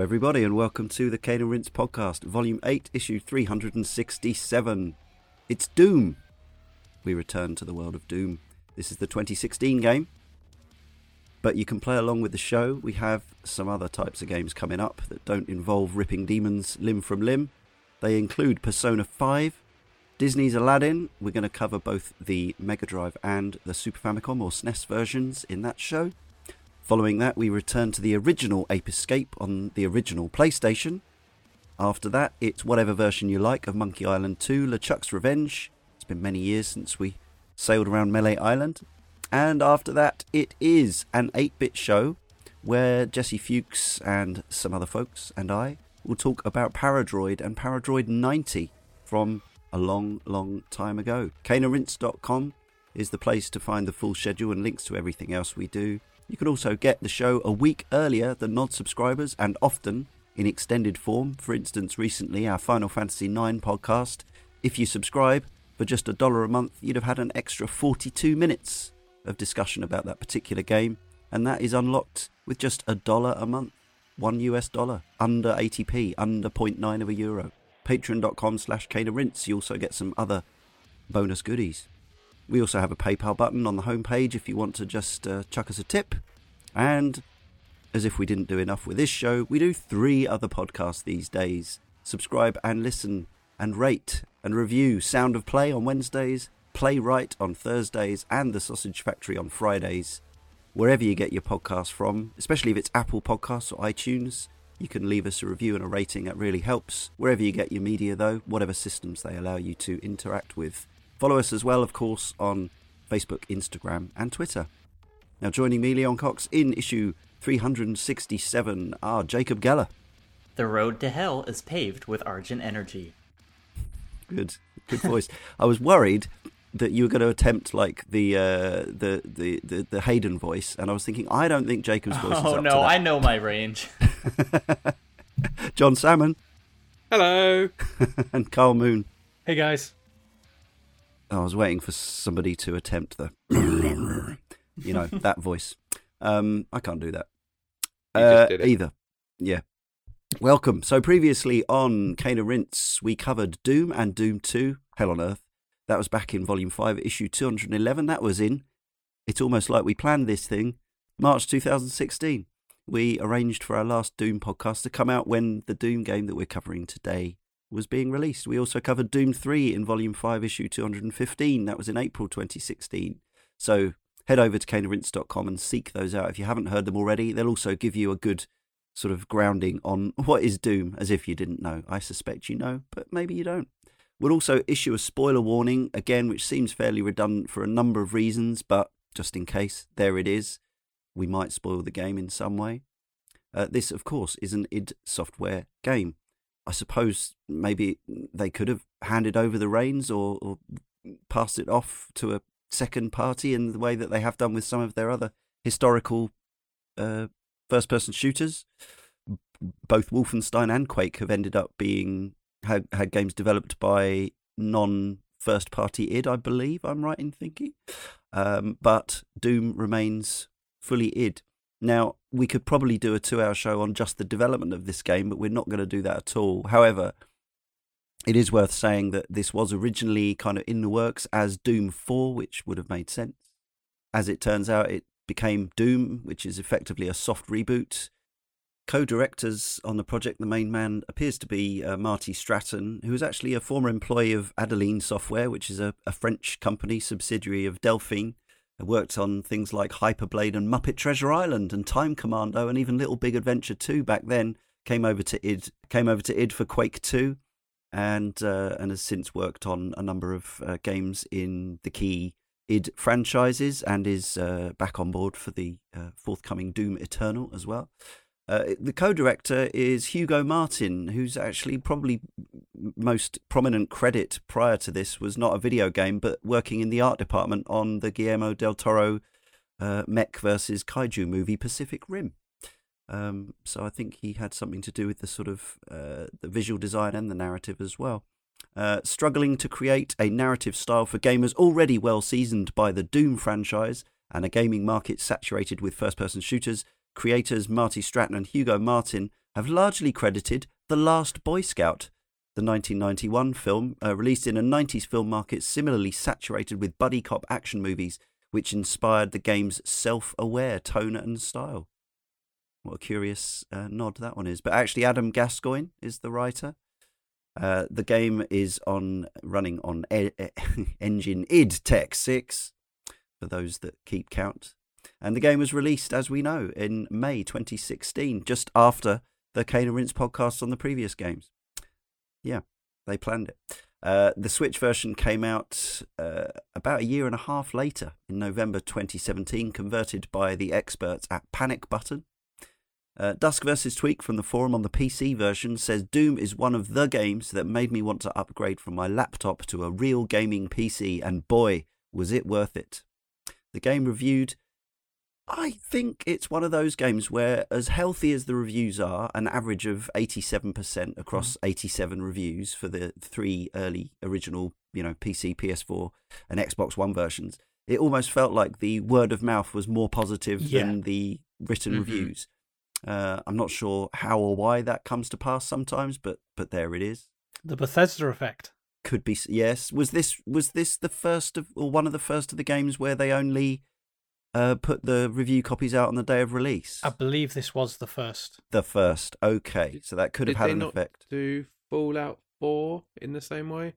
Everybody, and welcome to the Cane and Rinse podcast, volume 8, issue 367. It's Doom. We return to the world of Doom. This is the 2016 game, but you can play along with the show. We have some other types of games coming up that don't involve ripping demons limb from limb. They include Persona 5, Disney's Aladdin. We're going to cover both the Mega Drive and the Super Famicom or SNES versions in that show. Following that, we return to the original Ape Escape on the original PlayStation. After that, it's whatever version you like of Monkey Island 2, LeChuck's Revenge. It's been many years since we sailed around Melee Island. And after that, it is an 8 bit show where Jesse Fuchs and some other folks and I will talk about Paradroid and Paradroid 90 from a long, long time ago. CaneandRinse.com is the place to find the full schedule and links to everything else we do. You can also get the show a week earlier than non subscribers and often in extended form. For instance, recently our Final Fantasy IX podcast. If you subscribe for just a dollar a month, you'd have had an extra 42 minutes of discussion about that particular game, and that is unlocked with just a dollar a month. One US dollar, under 80p, under 0.9 of a euro. Patreon.com slash Rinse. You also get some other bonus goodies. We also have a PayPal button on the homepage if you want to just uh, chuck us a tip. And as if we didn't do enough with this show, we do three other podcasts these days. Subscribe and listen and rate and review Sound of Play on Wednesdays, Playwright on Thursdays, and The Sausage Factory on Fridays. Wherever you get your podcasts from, especially if it's Apple Podcasts or iTunes, you can leave us a review and a rating. That really helps. Wherever you get your media, though, whatever systems they allow you to interact with. Follow us as well, of course, on Facebook, Instagram, and Twitter. Now, joining me, Leon Cox, in issue 367 are Jacob Geller. The road to hell is paved with Argent Energy. Good, good voice. I was worried that you were going to attempt like the, uh, the, the the the Hayden voice, and I was thinking, I don't think Jacob's voice. Oh is no, I know my range. Jon Salmon. Hello. and Karl Moon. Hey guys. I was waiting for somebody to attempt the, you know, that voice. Um, I can't do that uh, either. Yeah. Welcome. So previously on and Rinse, we covered Doom and Doom Two, Hell on Earth. That was back in Volume Five, Issue 211. That was in. It's almost like we planned this thing, March 2016. We arranged for our last Doom podcast to come out when the Doom game that we're covering today was being released. We also covered Doom 3 in Volume 5, Issue 215. That was in April 2016. So head over to caneandrinse.com and seek those out if you haven't heard them already. They'll also give you a good sort of grounding on what is Doom, as if you didn't know. I suspect you know, but maybe you don't. We'll also issue a spoiler warning, again, which seems fairly redundant for a number of reasons, but just in case, there it is. We might spoil the game in some way. Uh, this, of course, is an id Software game. I suppose maybe they could have handed over the reins or, or passed it off to a second party in the way that they have done with some of their other historical uh, first person shooters. Both Wolfenstein and Quake have ended up being had, had games developed by non first party id, I believe I'm right in thinking. Um, but Doom remains fully id. Now, we could probably do a two hour show on just the development of this game, but we're not going to do that at all. However, it is worth saying that this was originally kind of in the works as Doom 4, which would have made sense. As it turns out, it became Doom, which is effectively a soft reboot. Co directors on the project, the main man appears to be uh, Marty Stratton, who is actually a former employee of Adeline Software, which is a, a French company subsidiary of Delphine. I worked on things like Hyperblade and Muppet Treasure Island and Time Commando and even Little Big Adventure 2 back then. Came over to id came over to id for Quake 2 and uh, and has since worked on a number of uh, games in the key id franchises and is uh, back on board for the uh, forthcoming Doom Eternal as well. Uh, the co-director is Hugo Martin, who's actually probably most prominent credit prior to this was not a video game, but working in the art department on the Guillermo del Toro uh, mech versus kaiju movie Pacific Rim. Um, so I think he had something to do with the sort of uh, the visual design and the narrative as well. Uh, struggling to create a narrative style for gamers already well seasoned by the Doom franchise and a gaming market saturated with first person shooters, creators Marty Stratton and Hugo Martin have largely credited The Last Boy Scout, the 1991 film, uh, released in a 90s film market similarly saturated with buddy cop action movies, which inspired the game's self aware tone and style. What a curious uh, nod that one is. But actually, Adam Gascoine is the writer. Uh, the game is on running on e- e- engine id Tech 6 for those that keep count. And the game was released, as we know, in May 2016, just after the Cane and Rinse podcast on the previous games. Yeah, they planned it. Uh, the Switch version came out uh, about a year and a half later, in November 2017, converted by the experts at Panic Button. Uh, Dusk vs. Tweak from the forum on the PC version says Doom is one of the games that made me want to upgrade from my laptop to a real gaming PC, and boy, was it worth it. The game reviewed I think it's one of those games where, as healthy as the reviews are, an average of 87% across 87 reviews for the three early original, you know, PC, PS4, and Xbox One versions, it almost felt like the word of mouth was more positive Yeah. than the written Mhm. reviews. Uh, I'm not sure how or why that comes to pass sometimes, but but there it is. The Bethesda effect. Could be yes. Was this was this the first of or one of the first of the games where they only uh, put the review copies out on the day of release? I believe this was the first. The first. Okay, so that could have Did had they an not effect. do Fallout 4 in the same way?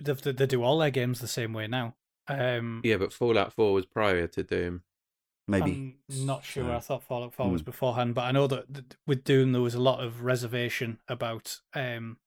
They, they, they do all their games the same way now. Um, Yeah, but Fallout 4 was prior to Doom. Maybe. I'm not sure. so. I thought Fallout 4 was Hmm. beforehand, but I know that that with Doom there was a lot of reservation about um,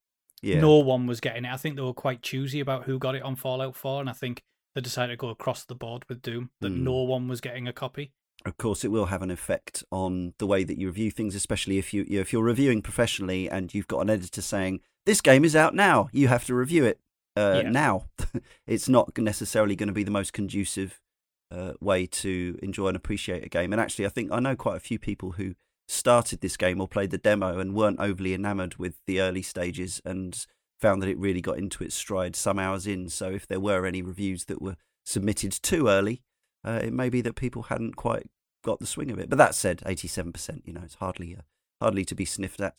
Yeah. no one was getting it. I think they were quite choosy about who got it on Fallout 4, and I think they decided to go across the board with Doom that Hmm. no one was getting a copy. Of course, it will have an effect on the way that you review things, especially if you if you're reviewing professionally and you've got an editor saying this game is out now, you have to review it uh, Yeah. now. it's not necessarily going to be the most conducive uh, way to enjoy and appreciate a game. And actually, I think I know quite a few people who started this game or played the demo and weren't overly enamored with the early stages and found that it really got into its stride some hours in. So if there were any reviews that were submitted too early, uh, it may be that people hadn't quite got the swing of it. But that said, eighty-seven percent, you know, it's hardly uh, hardly to be sniffed at.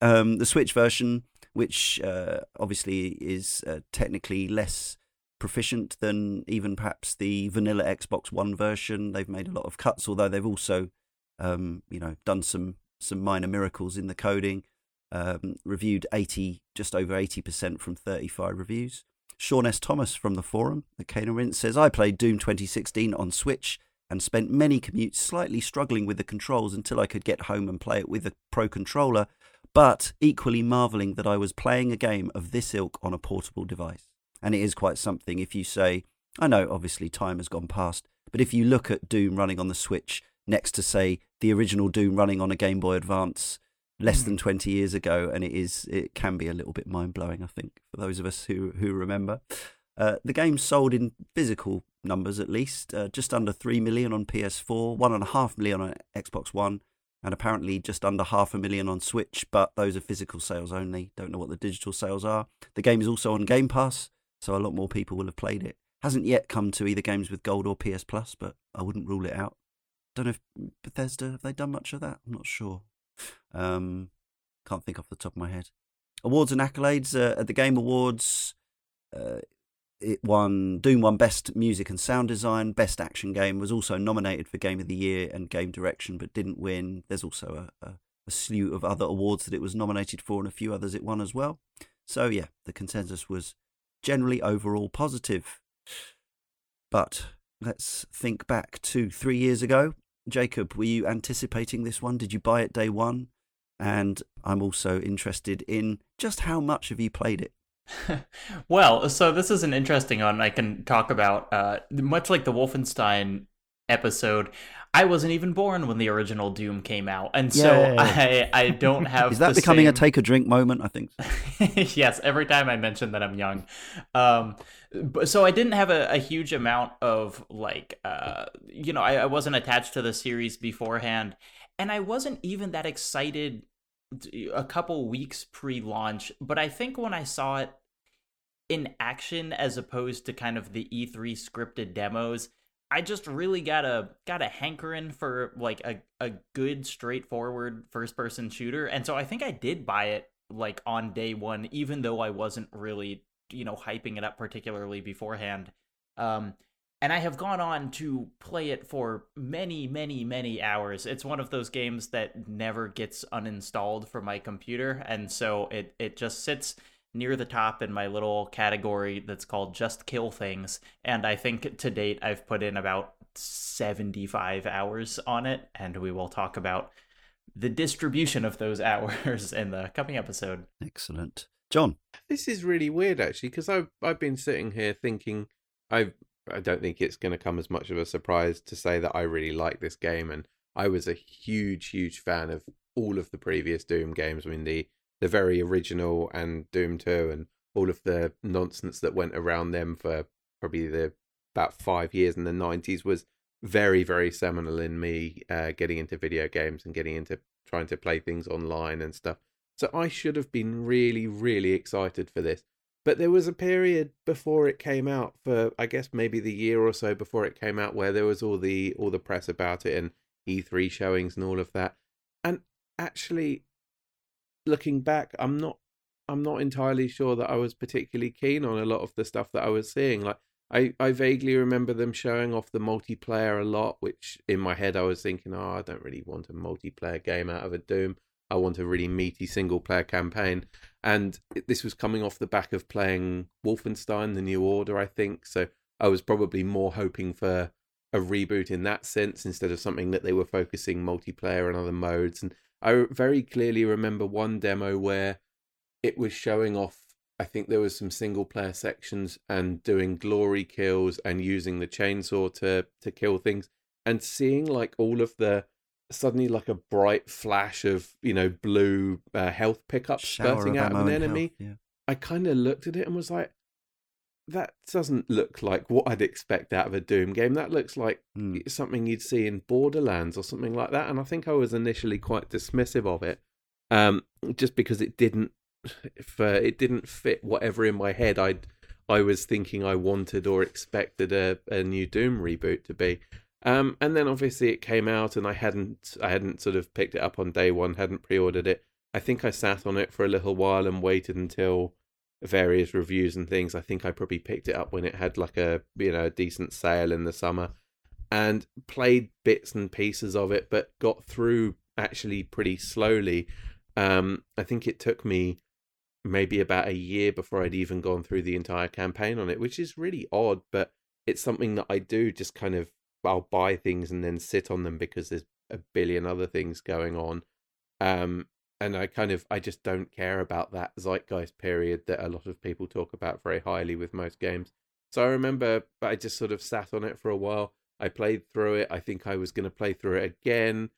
Um, the Switch version, which uh, obviously is uh, technically less proficient than even perhaps the vanilla Xbox One version, they've made a lot of cuts. Although they've also, um, you know, done some some minor miracles in the coding. Um, reviewed eighty, just over eighty percent from thirty-five reviews. Sean S. Thomas from the forum, the Cane and Rinse, says, I played Doom 2016 on Switch and spent many commutes slightly struggling with the controls until I could get home and play it with a pro controller, but equally marvelling that I was playing a game of this ilk on a portable device. And it is quite something if you say, I know obviously time has gone past, but if you look at Doom running on the Switch next to, say, the original Doom running on a Game Boy Advance less Mm. than 20 years ago, and it is it can be a little bit mind blowing, I think, for those of us who, who remember. Uh, the game sold in physical numbers at least, uh, just under 3 million on PS4, 1.5 million on Xbox One, and apparently just under half a million on Switch, but those are physical sales only. Don't know what the digital sales are. The game is also on Game Pass, so a lot more people will have played it. Hasn't yet come to either games with Gold or PS Plus, but I wouldn't rule it out. Don't know if Bethesda have they done much of that. I'm not sure. Um, can't think off the top of my head. Awards and accolades uh, at the Game Awards. Uh, it won Doom won Best Music and Sound Design, Best Action Game. Was also nominated for Game of the Year and Game Direction, but didn't win. There's also a, a, a slew of other awards that it was nominated for, and a few others it won as well. So yeah, the consensus was generally overall positive. But let's think back to three years ago. Jacob, were you anticipating this one? Did you buy it day one? And I'm also interested in just how much have you played it? well, so this is an interesting one I can talk about. Uh, much like the Wolfenstein episode, I wasn't even born when the original Doom came out, and so I I don't have. Is that becoming a take a drink moment? I think. yes, every time I mention that I'm young. Um, but, so I didn't have a, a huge amount of like, uh, you know, I, I wasn't attached to the series beforehand, and I wasn't even that excited a couple weeks pre-launch. But I think when I saw it in action, as opposed to kind of the E3 scripted demos. I just really got a got a hankering for like a, a good straightforward first person shooter. And so I think I did buy it like on day one, even though I wasn't really, you know, hyping it up particularly beforehand. Um and I have gone on to play it for many, many, many hours. It's one of those games that never gets uninstalled from my computer, and so it it just sits near the top in my little category that's called just kill things and i think to date i've put in about 75 hours on it and we will talk about the distribution of those hours in the coming episode Excellent. Jon. This is really weird, actually, because I've I've been sitting here thinking I I don't think it's going to come as much of a surprise to say that I really like this game, and I was a huge huge fan of all of the previous Doom games. I mean the the very original and Doom Two, and all of the nonsense that went around them for probably the about five years in the nineties was very very seminal in me uh, getting into video games and getting into trying to play things online and stuff. So I should have been really, really excited for this. But there was a period before it came out for I guess maybe the year or so before it came out where there was all the all the press about it and E3 showings and all of that. And actually looking back, I'm not I'm not entirely sure that I was particularly keen on a lot of the stuff that I was seeing. Like I, I vaguely remember them showing off the multiplayer a lot, which in my head I was thinking, oh, I don't really want a multiplayer game out of a Doom. I want a really meaty single player campaign. And this was coming off the back of playing Wolfenstein, The New Order, I think. So I was probably more hoping for a reboot in that sense instead of something that they were focusing multiplayer and other modes. And I very clearly remember one demo where it was showing off. I think there was some single player sections and doing glory kills and using the chainsaw to to kill things and seeing like all of the suddenly like a bright flash of you know blue uh, health pickup Shower spurting out of ammo an enemy. health, I kind of looked at it and was like, that doesn't look like what I'd expect out of a Doom game. That looks like Mm. something you'd see in Borderlands or something like that. And I think I was initially quite dismissive of it, um, just because it didn't, if, uh, it didn't fit whatever in my head I'd I was thinking I wanted or expected a, a new Doom reboot to be. Um, and then obviously it came out, and I hadn't I hadn't sort of picked it up on day one, hadn't pre-ordered it. I think I sat on it for a little while and waited until various reviews and things. I think I probably picked it up when it had like a you know a decent sale in the summer, and played bits and pieces of it, but got through actually pretty slowly. Um, I think it took me maybe about a year before I'd even gone through the entire campaign on it, which is really odd, but it's something that I do just kind of I'll buy things and then sit on them because there's a billion other things going on. Um, and I kind of I just don't care about that zeitgeist period that a lot of people talk about very highly with most games. So I remember I just sort of sat on it for a while. I played through it. I think I was going to play through it again,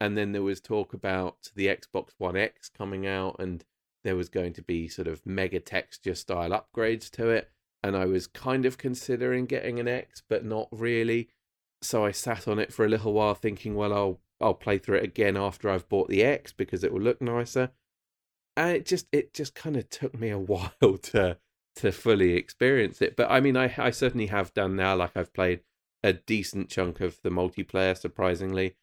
and then there was talk about the Xbox One X coming out, and there was going to be sort of mega texture style upgrades to it. And I was kind of considering getting an X, but not really. So I sat on it for a little while, thinking, well, I'll I'll play through it again after I've bought the X because it will look nicer. And it just it just kind of took me a while to to fully experience it. But I mean, I I certainly have done now. Like I've played a decent chunk of the multiplayer, surprisingly,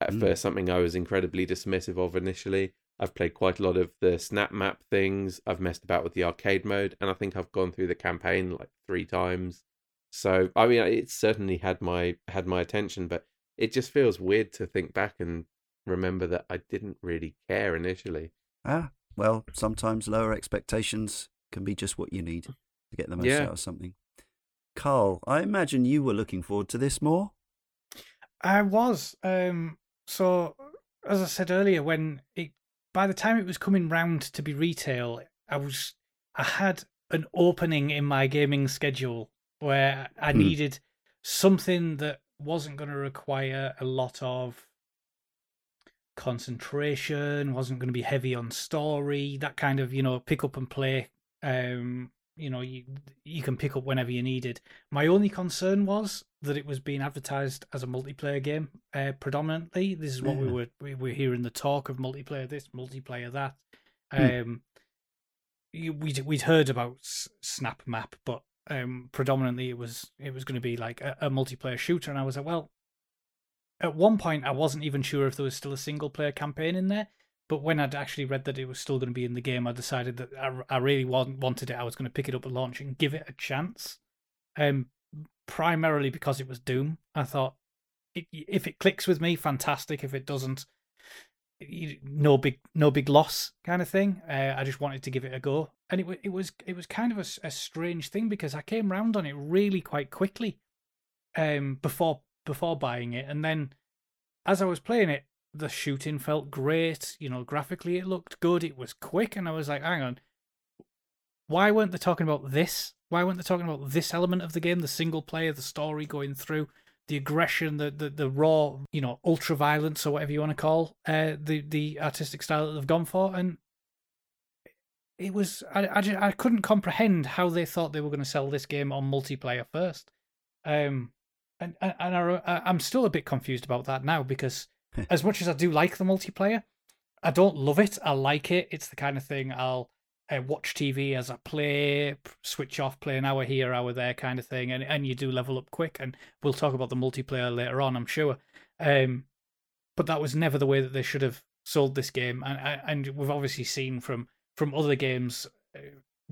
uh, for Mm. something I was incredibly dismissive of initially. I've played quite a lot of the SnapMap things. I've messed about with the arcade mode, and I think I've gone through the campaign like three times. So I mean, it certainly had my had my attention, but it just feels weird to think back and remember that I didn't really care initially. Ah, well, sometimes lower expectations can be just what you need to get the most Yeah. out of something. Karl, I imagine you were looking forward to this more. I was. Um, so, as I said earlier, when it by the time it was coming round to be retail, I was I had an opening in my gaming schedule where I Hmm. needed something that wasn't going to require a lot of concentration, wasn't going to be heavy on story, that kind of you know pick up and play. Um, you know, you you can pick up whenever you needed. My only concern was that it was being advertised as a multiplayer game uh, predominantly. This is what we were we were hearing the talk of multiplayer this, multiplayer that. Hmm. Um, we'd we'd heard about SnapMap, but um, predominantly it was it was going to be like a, a multiplayer shooter, and I was like, well, at one point I wasn't even sure if there was still a single player campaign in there. But when I'd actually read that it was still going to be in the game, I decided that I, I really wanted it. I was going to pick it up at launch and give it a chance. Um, primarily because it was Doom. I thought it, if it clicks with me, fantastic. If it doesn't, no big no big loss kind of thing. Uh, I just wanted to give it a go, and it it was it was kind of a, a strange thing because I came round on it really quite quickly, um, before before buying it, and then as I was playing it, the shooting felt great. You know, graphically it looked good. It was quick, and I was like, hang on, why weren't they talking about this? Why weren't they talking about this element of the game, the single player, the story going through? The aggression, the, the, the raw, you know, ultra violence or whatever you want to call uh, the the artistic style that they've gone for, and it was I I, just, I couldn't comprehend how they thought they were going to sell this game on multiplayer first, um, and and, and I, I'm still a bit confused about that now because as much as I do like the multiplayer, I don't love it. I like it. It's the kind of thing I'll uh, watch TV as I play, switch off, play an hour here, hour there, kind of thing, and and you do level up quick. And we'll talk about the multiplayer later on, I'm sure. Um, but that was never the way that they should have sold this game, and and we've obviously seen from from other games, uh,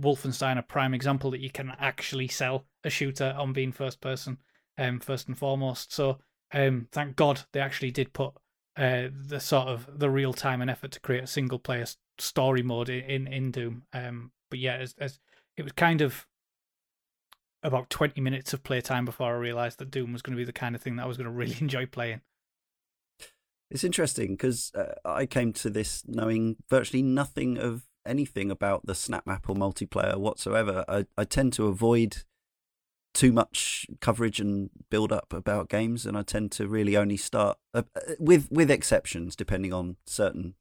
Wolfenstein a prime example that you can actually sell a shooter on being first person, um, first and foremost. So um, thank God they actually did put uh, the sort of the real time and effort to create a single player story mode in in Doom. Um, but yeah, as, as it was kind of about twenty minutes of playtime before I realised that Doom was going to be the kind of thing that I was going to really enjoy playing. It's interesting because uh, I came to this knowing virtually nothing of anything about the SnapMap or multiplayer whatsoever. I, I tend to avoid too much coverage and build up about games, and I tend to really only start uh, uh with with exceptions, depending on certain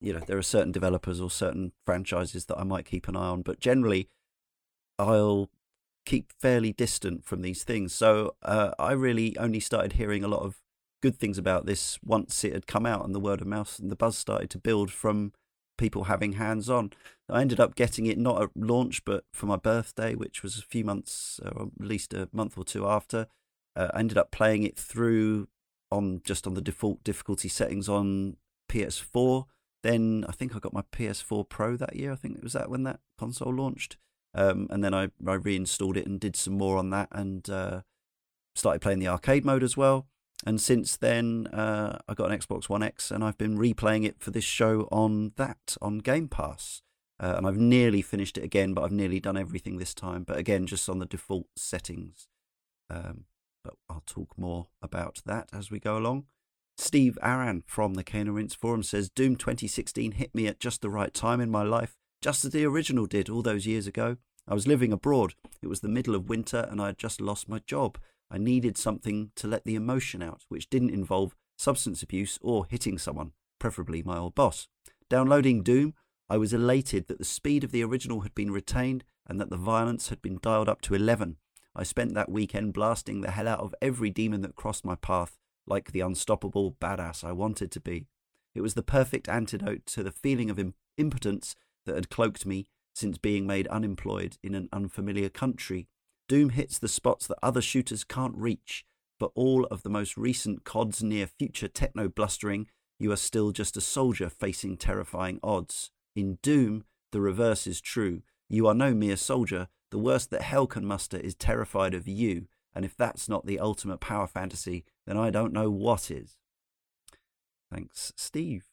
you know there are certain developers or certain franchises that I might keep an eye on, but generally I'll keep fairly distant from these things. So uh, I really only started hearing a lot of good things about this once it had come out and the word of mouth and the buzz started to build from people having hands on. I ended up getting it not at launch, but for my birthday, which was a few months, or at least a month or two after. Uh, I ended up playing it through on just on the default difficulty settings on PS4 then I think I got my PS4 Pro that year. I think it was that when that console launched. Um, and then I, I reinstalled it and did some more on that and uh, started playing the arcade mode as well. And since then, uh, I got an Xbox One X and I've been replaying it for this show on that, on Game Pass. Uh, and I've nearly finished it again, but I've nearly done everything this time. But again, just on the default settings. Um, but I'll talk more about that as we go along. Steve Aran from the and Rinse forum says Doom 2016 hit me at just the right time in my life, just as the original did all those years ago. I was living abroad. It was the middle of winter and I had just lost my job. I needed something to let the emotion out, which didn't involve substance abuse or hitting someone, preferably my old boss. Downloading Doom, I was elated that the speed of the original had been retained and that the violence had been dialed up to 11. I spent that weekend blasting the hell out of every demon that crossed my path like the unstoppable badass I wanted to be. It was the perfect antidote to the feeling of impotence that had cloaked me since being made unemployed in an unfamiliar country. Doom hits the spots that other shooters can't reach. but all of the most recent COD's near future techno blustering, you are still just a soldier facing terrifying odds. In Doom, the reverse is true. You are no mere soldier. The worst that hell can muster is terrified of you, and if that's not the ultimate power fantasy, then I don't know what is. Thanks, Steve.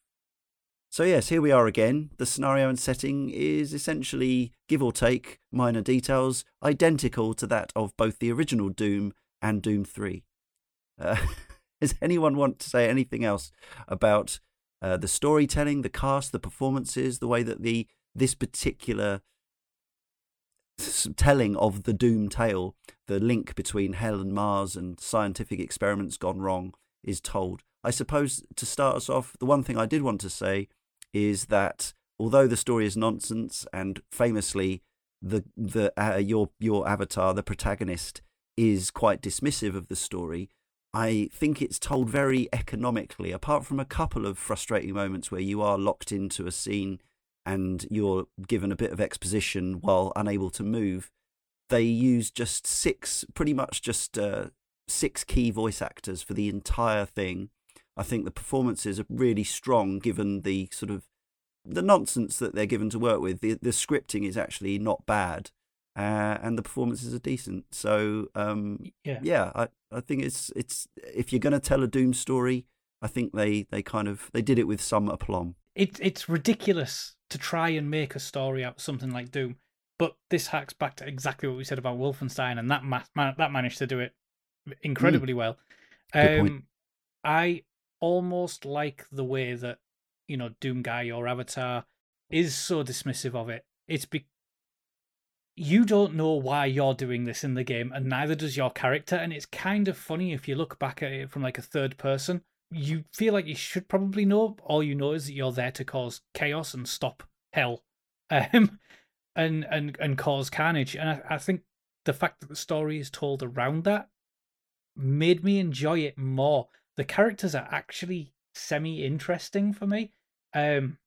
So, yes, here we are again. The scenario and setting is essentially, give or take minor details, identical to that of both the original Doom and Doom 3. Uh, does anyone want to say anything else about uh, the storytelling, the cast, the performances, the way that the this particular telling of the Doom tale, the link between hell and Mars and scientific experiments gone wrong is told. I suppose to start us off, the one thing I did want to say is that although the story is nonsense and famously the the uh, your your avatar, the protagonist, is quite dismissive of the story. I think it's told very economically, apart from a couple of frustrating moments where you are locked into a scene and you're given a bit of exposition while unable to move, they use just six, pretty much just uh, six key voice actors for the entire thing. I think the performances are really strong given the sort of the nonsense that they're given to work with. The the scripting is actually not bad, uh, and the performances are decent. So um, Yeah. yeah, I, I think it's it's if you're going to tell a Doom story, I think they they kind of they did it with some aplomb. It, it's ridiculous to try and make a story out of something like Doom, but this hacks back to exactly what we said about Wolfenstein, and that ma- ma- that managed to do it incredibly well. Good point. Um, I almost like the way that you know Doom Guy or Avatar is so dismissive of it. It's be you don't know why you're doing this in the game, and neither does your character. And it's kind of funny if you look back at it from like a third person. You feel like you should probably know. All you know is that you're there to cause chaos and stop hell, um, and and and cause carnage. And I, I think the fact that the story is told around that made me enjoy it more. The characters are actually semi interesting for me. Um,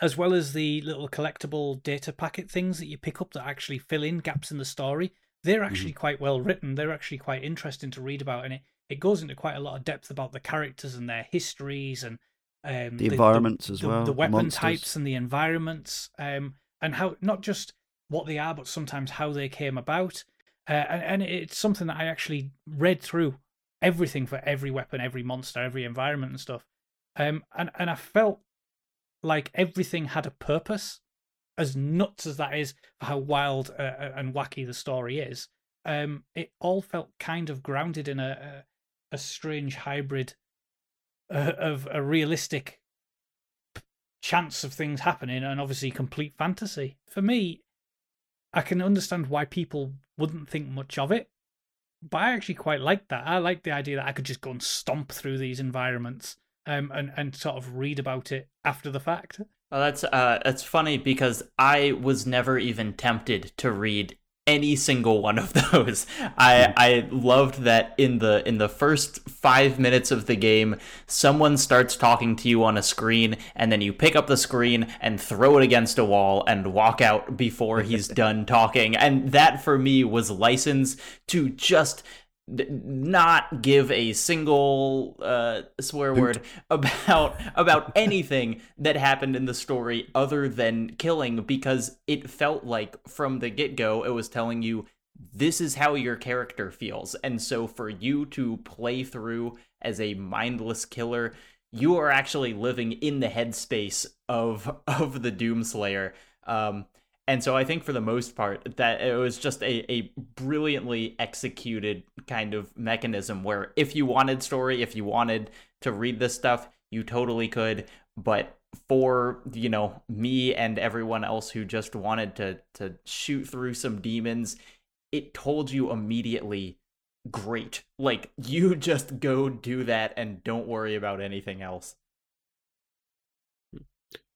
as well as the little collectible data packet things that you pick up that actually fill in gaps in the story. They're actually quite well written. They're actually quite interesting to read about, and it, it goes into quite a lot of depth about the characters and their histories and um, The environments as the, well, the weapon monsters. types and the environments, um, and how not just what they are, but sometimes how they came about. Uh, and, and it's something that I actually read through everything for every weapon, every monster, every environment and stuff. Um, and and I felt like everything had a purpose, as nuts as that is for how wild uh, uh, and wacky the story is. Um, it all felt kind of grounded in a a, strange hybrid uh, of a realistic chance of things happening and obviously complete fantasy. For me, I can understand why people wouldn't think much of it, but I actually quite like that. I like the idea that I could just go and stomp through these environments um, and and sort of read about it after the fact. Well, that's uh, that's funny because I was never even tempted to read any single one of those. I hmm. I loved that in the in the first five minutes of the game, someone starts talking to you on a screen, and then you pick up the screen and throw it against a wall and walk out before he's done talking. And that for me was license to just not give a single uh, swear word about about anything that happened in the story other than killing because it felt like from the get-go it was telling you this is how your character feels. And so for you to play through as a mindless killer you are actually living in the headspace of of the doomslayer. Um and so I think for the most part that it was just a, a brilliantly executed kind of mechanism where if you wanted story, if you wanted to read this stuff, you totally could. But for, you know, me and everyone else who just wanted to to shoot through some demons, it told you immediately great. Like you just go do that and don't worry about anything else.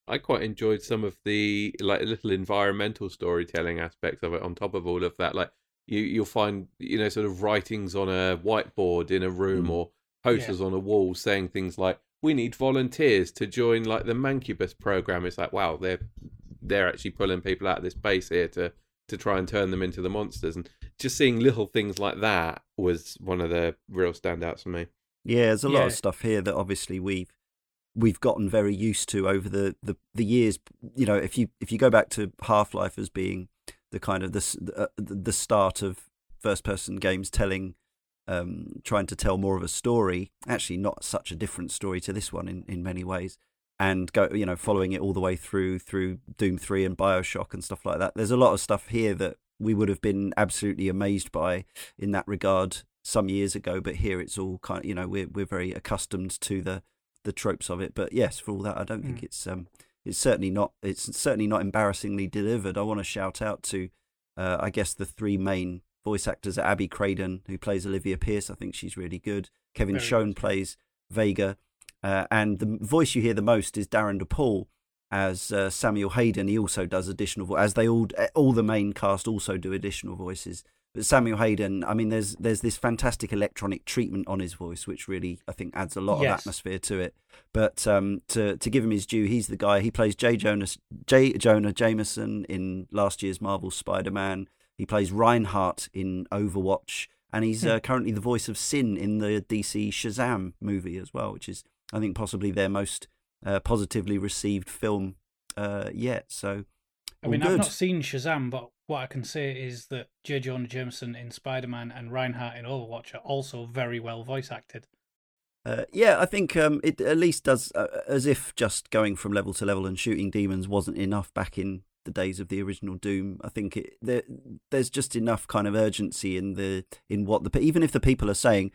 I quite enjoyed some of the like little environmental storytelling aspects of it. On top of all of that, like you you'll find you know sort of writings on a whiteboard in a room Mm. or posters on a wall saying things like "We need volunteers to join like the Mancubus program." It's like wow, they're they're actually pulling people out of this base here to to try and turn them into the monsters, and just seeing little things like that was one of the real standouts for me. Yeah, there's a lot of stuff here that obviously we've we've gotten very used to over the, the, the years. You know, if you if you go back to Half Life as being the kind of the uh, the start of first person games telling, um, trying to tell more of a story. Actually, not such a different story to this one in, in many ways. And go, you know, following it all the way through through Doom Three and Bioshock and stuff like that. There's a lot of stuff here that we would have been absolutely amazed by in that regard some years ago, but here it's all kind of you know we're we're very accustomed to the the tropes of it. But yes, for all that, I don't think Mm. it's um it's certainly not it's certainly not embarrassingly delivered. I want to shout out to uh, I guess the three main voice actors: are Abby Craden, who plays Olivia Pierce. I think she's really good. Kevin Very Schon good. plays Vega, uh, and the voice you hear the most is Darin De Paul as uh, Samuel Hayden. He also does additional as they all all the main cast also do additional voices. But Samuel Hayden, I mean, there's there's this fantastic electronic treatment on his voice, which really I think adds a lot of atmosphere to it. But um, to to give him his due, he's the guy. He plays J. Jonas J. Jonah Jameson in last year's Marvel Spider-Man. He plays Reinhardt in Overwatch, and he's uh, currently the voice of Sin in the DC Shazam movie as well, which is, I think, possibly their most uh, positively received film uh, yet. So, I mean, all I've not seen Shazam, but what I can say is that J. Jonah Jameson in Spider Man and Reinhardt in Overwatch are also very well voice acted. Uh, yeah, I think um, it at least does uh, as if just going from level to level and shooting demons wasn't enough back in the days of the original Doom. I think it, there, there's just enough kind of urgency in the in what the even if the people are saying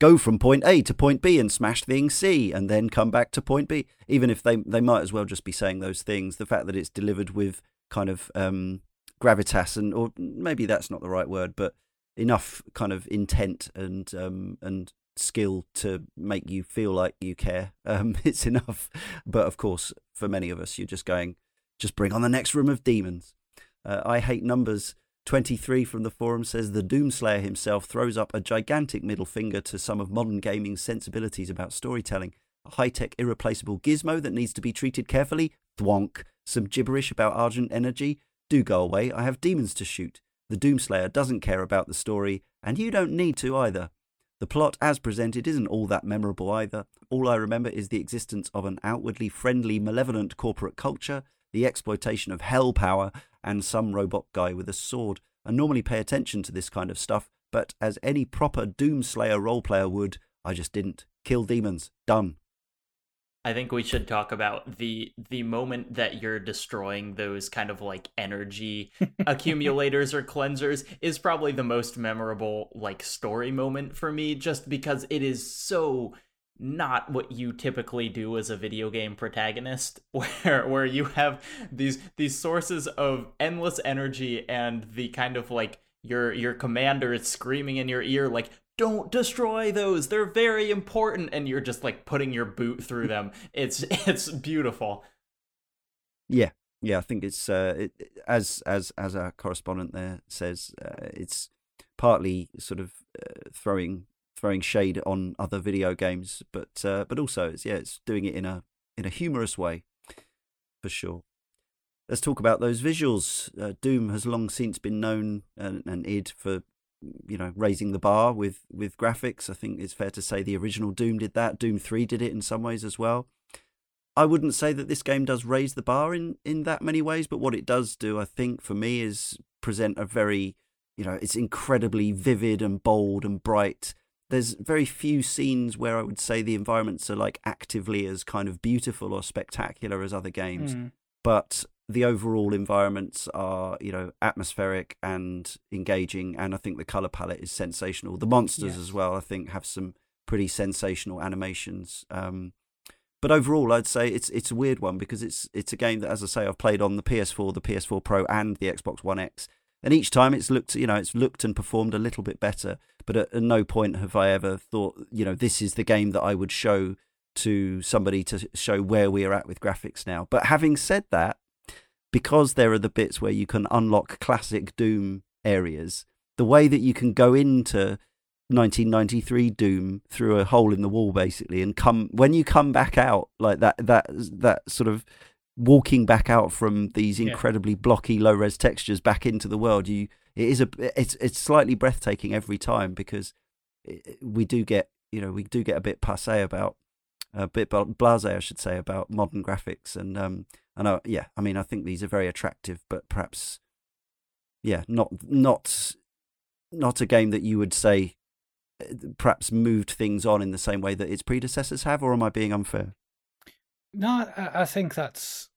go from point A to point B and smash thing C and then come back to point B. Even if they they might as well just be saying those things. The fact that it's delivered with kind of um, gravitas and or maybe that's not the right word, but enough kind of intent and um, and skill to make you feel like you care. Um, it's enough. But of course, for many of us, you're just going, just bring on the next room of demons. Uh, I hate numbers. 23 from the forum says the Doomslayer himself throws up a gigantic middle finger to some of modern gaming's sensibilities about storytelling. A high tech, irreplaceable gizmo that needs to be treated carefully? Thwonk. Some gibberish about Argent energy? Do go away, I have demons to shoot. The Doomslayer doesn't care about the story, and you don't need to either. The plot, as presented, isn't all that memorable either. All I remember is the existence of an outwardly friendly, malevolent corporate culture, the exploitation of hell power, and some robot guy with a sword. I normally pay attention to this kind of stuff, but as any proper Doomslayer roleplayer would, I just didn't. Kill demons. Done. I think we should talk about the the moment that you're destroying those kind of like energy accumulators or cleansers is probably the most memorable like story moment for me just because it is so not what you typically do as a video game protagonist where where you have these these sources of endless energy and the kind of like your your commander is screaming in your ear like don't destroy those they're very important and you're just like putting your boot through them it's it's beautiful Yeah, yeah. I think it's uh, it, as as as our correspondent there says, uh, it's partly sort of uh, throwing throwing shade on other video games, but uh, but also it's yeah, it's doing it in a in a humorous way, for sure. Let's talk about those visuals. Uh, Doom has long since been known and, and id for you know raising the bar with with graphics. I think it's fair to say the original Doom did that. Doom Three did it in some ways as well. I wouldn't say that this game does raise the bar in in that many ways, but what it does do, I think, for me, is present a very, you know, it's incredibly vivid and bold and bright. There's very few scenes where I would say the environments are like actively as kind of beautiful or spectacular as other games, Mm. but the overall environments are, you know, atmospheric and engaging, and I think the color palette is sensational. The monsters as well, I think, have some pretty sensational animations. Um, but overall, I'd say it's it's a weird one because it's it's a game that, as I say, I've played on the PS4, the PS4 Pro, and the Xbox One X, and each time it's looked, you know, it's looked and performed a little bit better. But at, at no point have I ever thought, you know, this is the game that I would show to somebody to show where we are at with graphics now. But having said that, because there are the bits where you can unlock classic Doom areas, the way that you can go into 1993 Doom through a hole in the wall basically and come when you come back out like that that that sort of walking back out from these Yeah. incredibly blocky low res textures back into the world you it is a it's it's slightly breathtaking every time because it, we do get you know we do get a bit passe about a bit blasé I should say about modern graphics and um and uh, yeah I mean I think these are very attractive but perhaps yeah not not not a game that you would say uh, perhaps moved things on in the same way that its predecessors have, or am I being unfair? No, I, I think that's.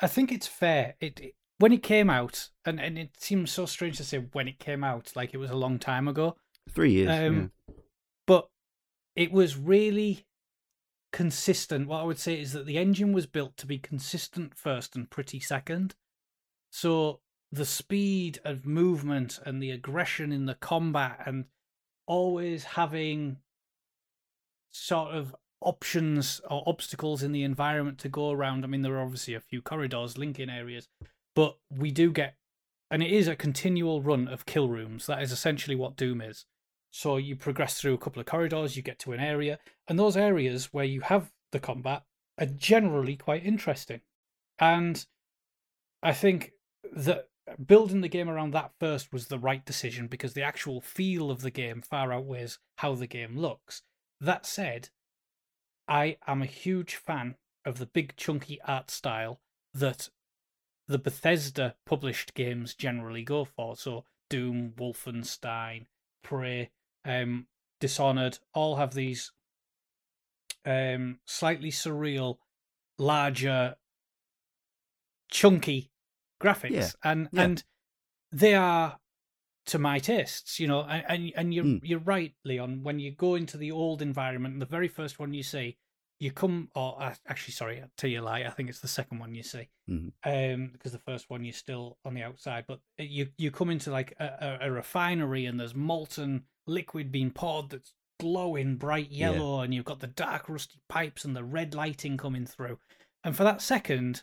I think it's fair. It, it when it came out, and, and it seems so strange to say when it came out, like it was a long time ago. Three years. Um, But it was really consistent. What I would say is that the engine was built to be consistent first and pretty second. So the speed of movement and the aggression in the combat and always having sort of options or obstacles in the environment to go around. I mean, there are obviously a few corridors, linking areas, but we do get, and it is a continual run of kill rooms. That is essentially what Doom is. So you progress through a couple of corridors, you get to an area, and those areas where you have the combat are generally quite interesting. And I think that building the game around that first was the right decision because the actual feel of the game far outweighs how the game looks. That said, I am a huge fan of the big chunky art style that the Bethesda published games generally go for. So Doom, Wolfenstein, Prey, um, Dishonored all have these um, slightly surreal, larger, chunky graphics, Yeah. and Yeah. and they are to my tastes, you know. And and, and you're Mm. you're right, Leon. When you go into the old environment, the very first one you see, you come. Or uh, actually, sorry, I'll tell you a lie. I think it's the second one you see, Mhm. um, because the first one you're still on the outside. But uh, you you come into like a, a refinery, and there's molten liquid being poured that's glowing bright Yeah. yellow, and you've got the dark rusty pipes and the red lighting coming through. And for that second,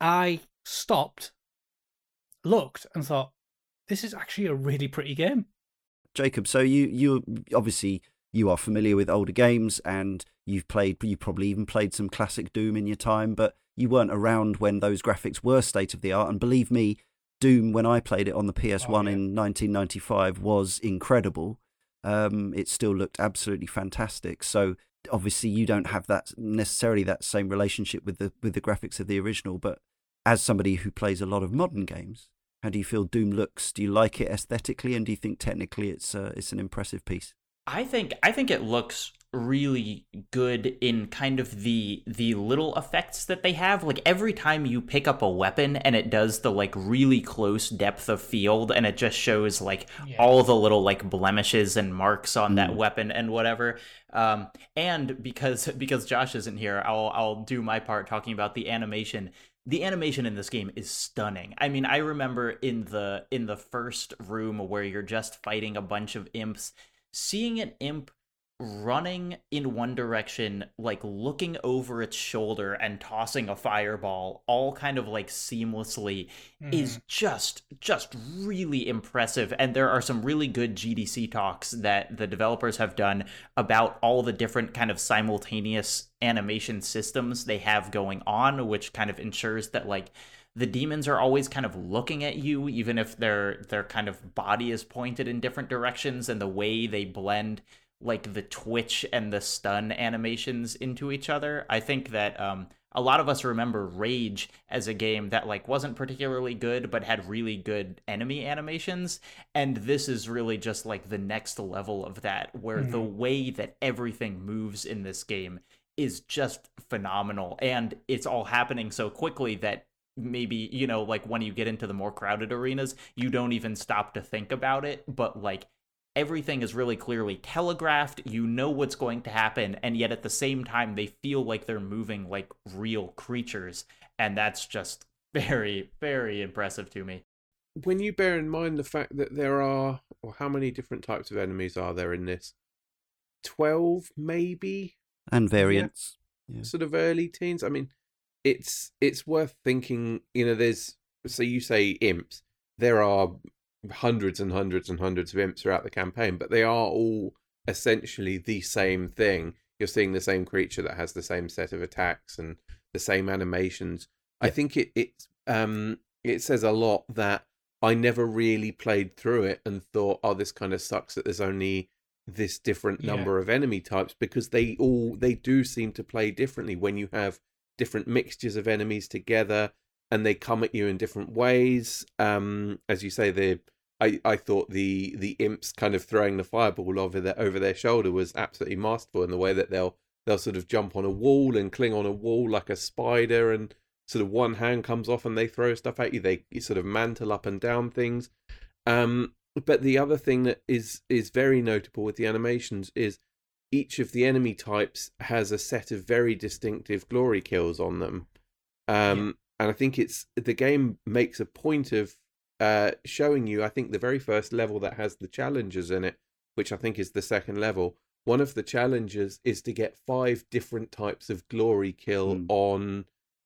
I stopped, looked, and thought, "This is actually a really pretty game." Jacob, so you you obviously you are familiar with older games and you've played you probably even played some classic Doom in your time, but you weren't around when those graphics were state of the art. And believe me, Doom when I played it on the PS1 yeah. in 1995 was incredible. Um, it still looked absolutely fantastic. So obviously you don't have that necessarily that same relationship with the with the graphics of the original, but as somebody who plays a lot of modern games, how do you feel Doom looks? Do you like it aesthetically, and do you think technically it's uh, it's an impressive piece? I think I think it looks really good in kind of the the little effects that they have like every time you pick up a weapon and it does the like really close depth of field and it just shows like Yeah. all the little like blemishes and marks on that Mm. weapon and whatever um and because because Josh isn't here I'll I'll do my part talking about the animation the animation in this game is stunning. I mean, I remember in the in the first room where you're just fighting a bunch of imps, seeing an imp running in one direction, like looking over its shoulder and tossing a fireball, all kind of like seamlessly, is mm-hmm. just just really impressive. And there are some really good GDC talks that the developers have done about all the different kind of simultaneous animation systems they have going on, which kind of ensures that like the demons are always kind of looking at you even if their their kind of body is pointed in different directions and the way they blend like the twitch and the stun animations into each other. I think that um a lot of us remember rage as a game that like wasn't particularly good but had really good enemy animations. And this is really just like the next level of that where the way that everything moves in this game is just phenomenal. And it's all happening so quickly that maybe you know like when you get into the more crowded arenas you don't even stop to think about it. But like everything is really clearly telegraphed you know what's going to happen and yet at the same time they feel like they're moving like real creatures and that's just very very impressive to me when you bear in mind the fact that there are, or how many different types of enemies are there in this? 12 maybe And variants. Yeah. sort of early teens i mean it's it's worth thinking you know there's so you say imps there are hundreds and hundreds and hundreds of imps throughout the campaign but they are all essentially the same thing. You're seeing the same creature that has the same set of attacks and the same animations. I think it it um it says a lot that i never really played through it and thought oh this kind of sucks that there's only this different Yeah. number of enemy types because they all they do seem to play differently when you have different mixtures of enemies together and they come at you in different ways. Um as you say the I, I thought the the imps kind of throwing the fireball over their over their shoulder was absolutely masterful in the way that they'll they'll sort of jump on a wall and cling on a wall like a spider and sort of one hand comes off and they throw stuff at you. They sort of mantle up and down things. Um but the other thing that is is very notable with the animations is each of the enemy types has a set of very distinctive glory kills on them. Um and i think it's the game makes a point of uh showing you i think the very first level that has the challenges in it which i think is the second level one of the challenges is to get five different types of glory kill Mm. on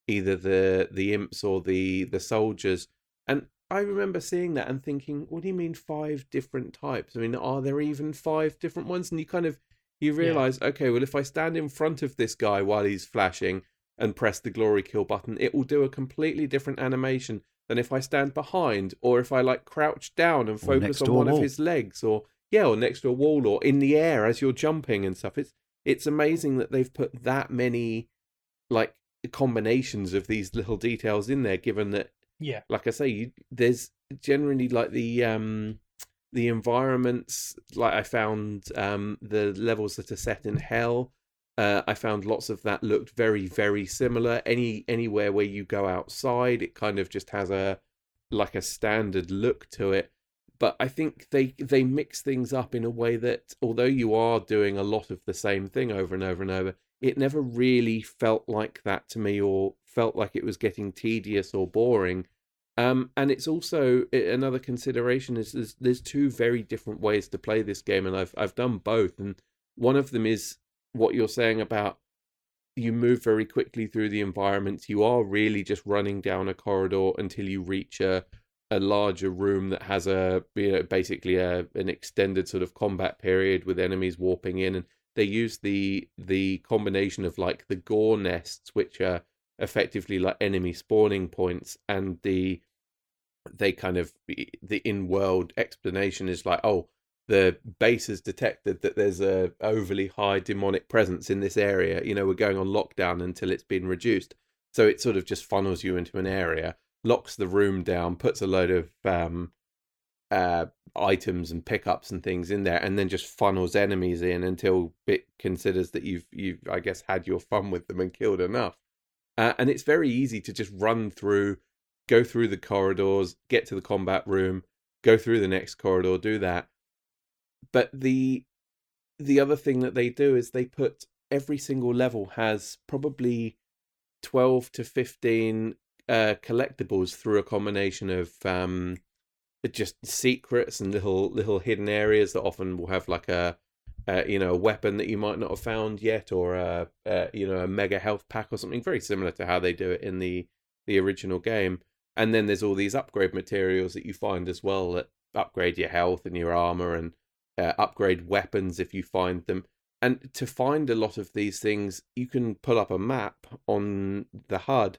either the the imps or the the soldiers and I remember seeing that and thinking, what do you mean five different types? I mean, are there even five different ones? And you kind of you realize, okay, well, if I stand in front of this guy while he's flashing and press the glory kill button, it will do a completely different animation than if I stand behind or if I like crouch down and focus on to a one of his legs or yeah, or next to a wall or in the air as you're jumping and stuff. It's it's amazing that they've put that many like combinations of these little details in there given that Yeah. like I say, you, there's generally like the um the environments. Like I found um the levels that are set in hell. Uh, I found lots of that looked very very similar. Any anywhere where you go outside, it kind of just has a like a standard look to it. But I think they they mix things up in a way that although you are doing a lot of the same thing over and over and over, it never really felt like that to me or felt like it was getting tedious or boring. Um, and it's also another consideration is there's, there's two very different ways to play this game, and I've I've done both, and one of them is what you're saying about you move very quickly through the environments. You are really just running down a corridor until you reach a a larger room that has a you know basically a an extended sort of combat period with enemies warping in, and they use the the combination of like the gore nests, which are effectively like enemy spawning points, and the they kind of the in-world explanation is like, oh, the base has detected that there's a overly high demonic presence in this area. You know, we're going on lockdown until it's been reduced. So it sort of just funnels you into an area, locks the room down, puts a load of um, uh, items and pickups and things in there, and then just funnels enemies in until it considers that you've you've I guess had your fun with them and killed enough. Uh, and it's very easy to just run through, go through the corridors, get to the combat room, go through the next corridor, do that. But the the other thing that they do is they put every single level has probably 12 to 15 uh, collectibles through a combination of um, just secrets and little little hidden areas that often will have like a uh, you know a weapon that you might not have found yet or a, a you know a mega health pack or something very similar to how they do it in the the original game. And then there's all these upgrade materials that you find as well that upgrade your health and your armor and uh, upgrade weapons if you find them. And to find a lot of these things you can pull up a map on the HUD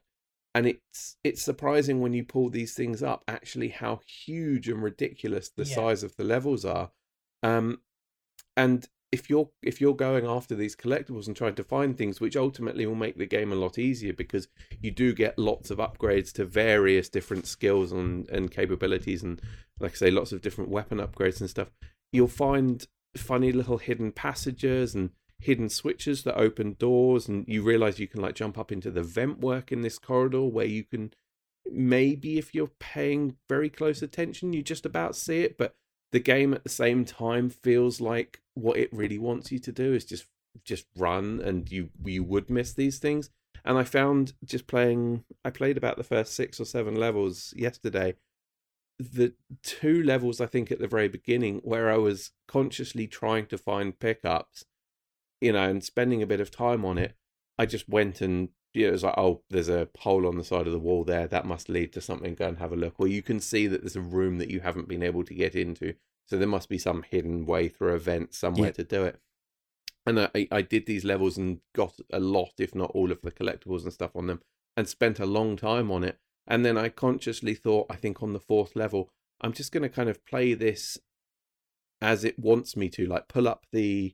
and it's it's surprising when you pull these things up actually how huge and ridiculous the Yeah. size of the levels are. Um and if you're if you're going after these collectibles and trying to find things which ultimately will make the game a lot easier because you do get lots of upgrades to various different skills and and capabilities and like i say lots of different weapon upgrades and stuff you'll find funny little hidden passages and hidden switches that open doors and you realize you can like jump up into the vent work in this corridor where you can maybe if you're paying very close attention you just about see it but the game at the same time feels like what it really wants you to do is just just run and you you would miss these things. And i found just playing i played about the first 6 or 7 levels yesterday the two levels i think at the very beginning where i was consciously trying to find pickups you know and spending a bit of time on it i just went and you know, it was like, oh, there's a hole on the side of the wall there. That must lead to something. Go and have a look. Or you can see that there's a room that you haven't been able to get into. So there must be some hidden way through a vent somewhere Yeah. to do it. And I, I did these levels and got a lot, if not all of the collectibles and stuff on them, and spent a long time on it. And then I consciously thought, I think on the fourth level, I'm just going to kind of play this as it wants me to, like pull up the,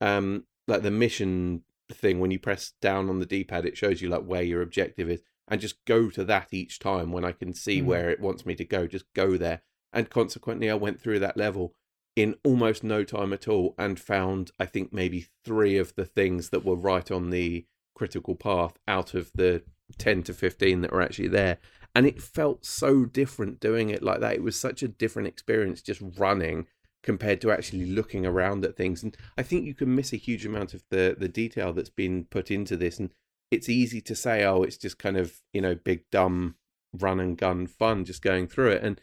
um, like the mission thing. When you press down on the d-pad it shows you like where your objective is and just go to that each time when i can see Mm. where it wants me to go. Just go there. And consequently i went through that level in almost no time at all and found i think maybe 3 of the things that were right on the critical path out of the 10 to 15 that were actually there. And it felt so different doing it like that. It was such a different experience just running compared to actually looking around at things. And i think you can miss a huge amount of the the detail that's been put into this. And it's easy to say oh it's just kind of you know big dumb run and gun fun just going through it. And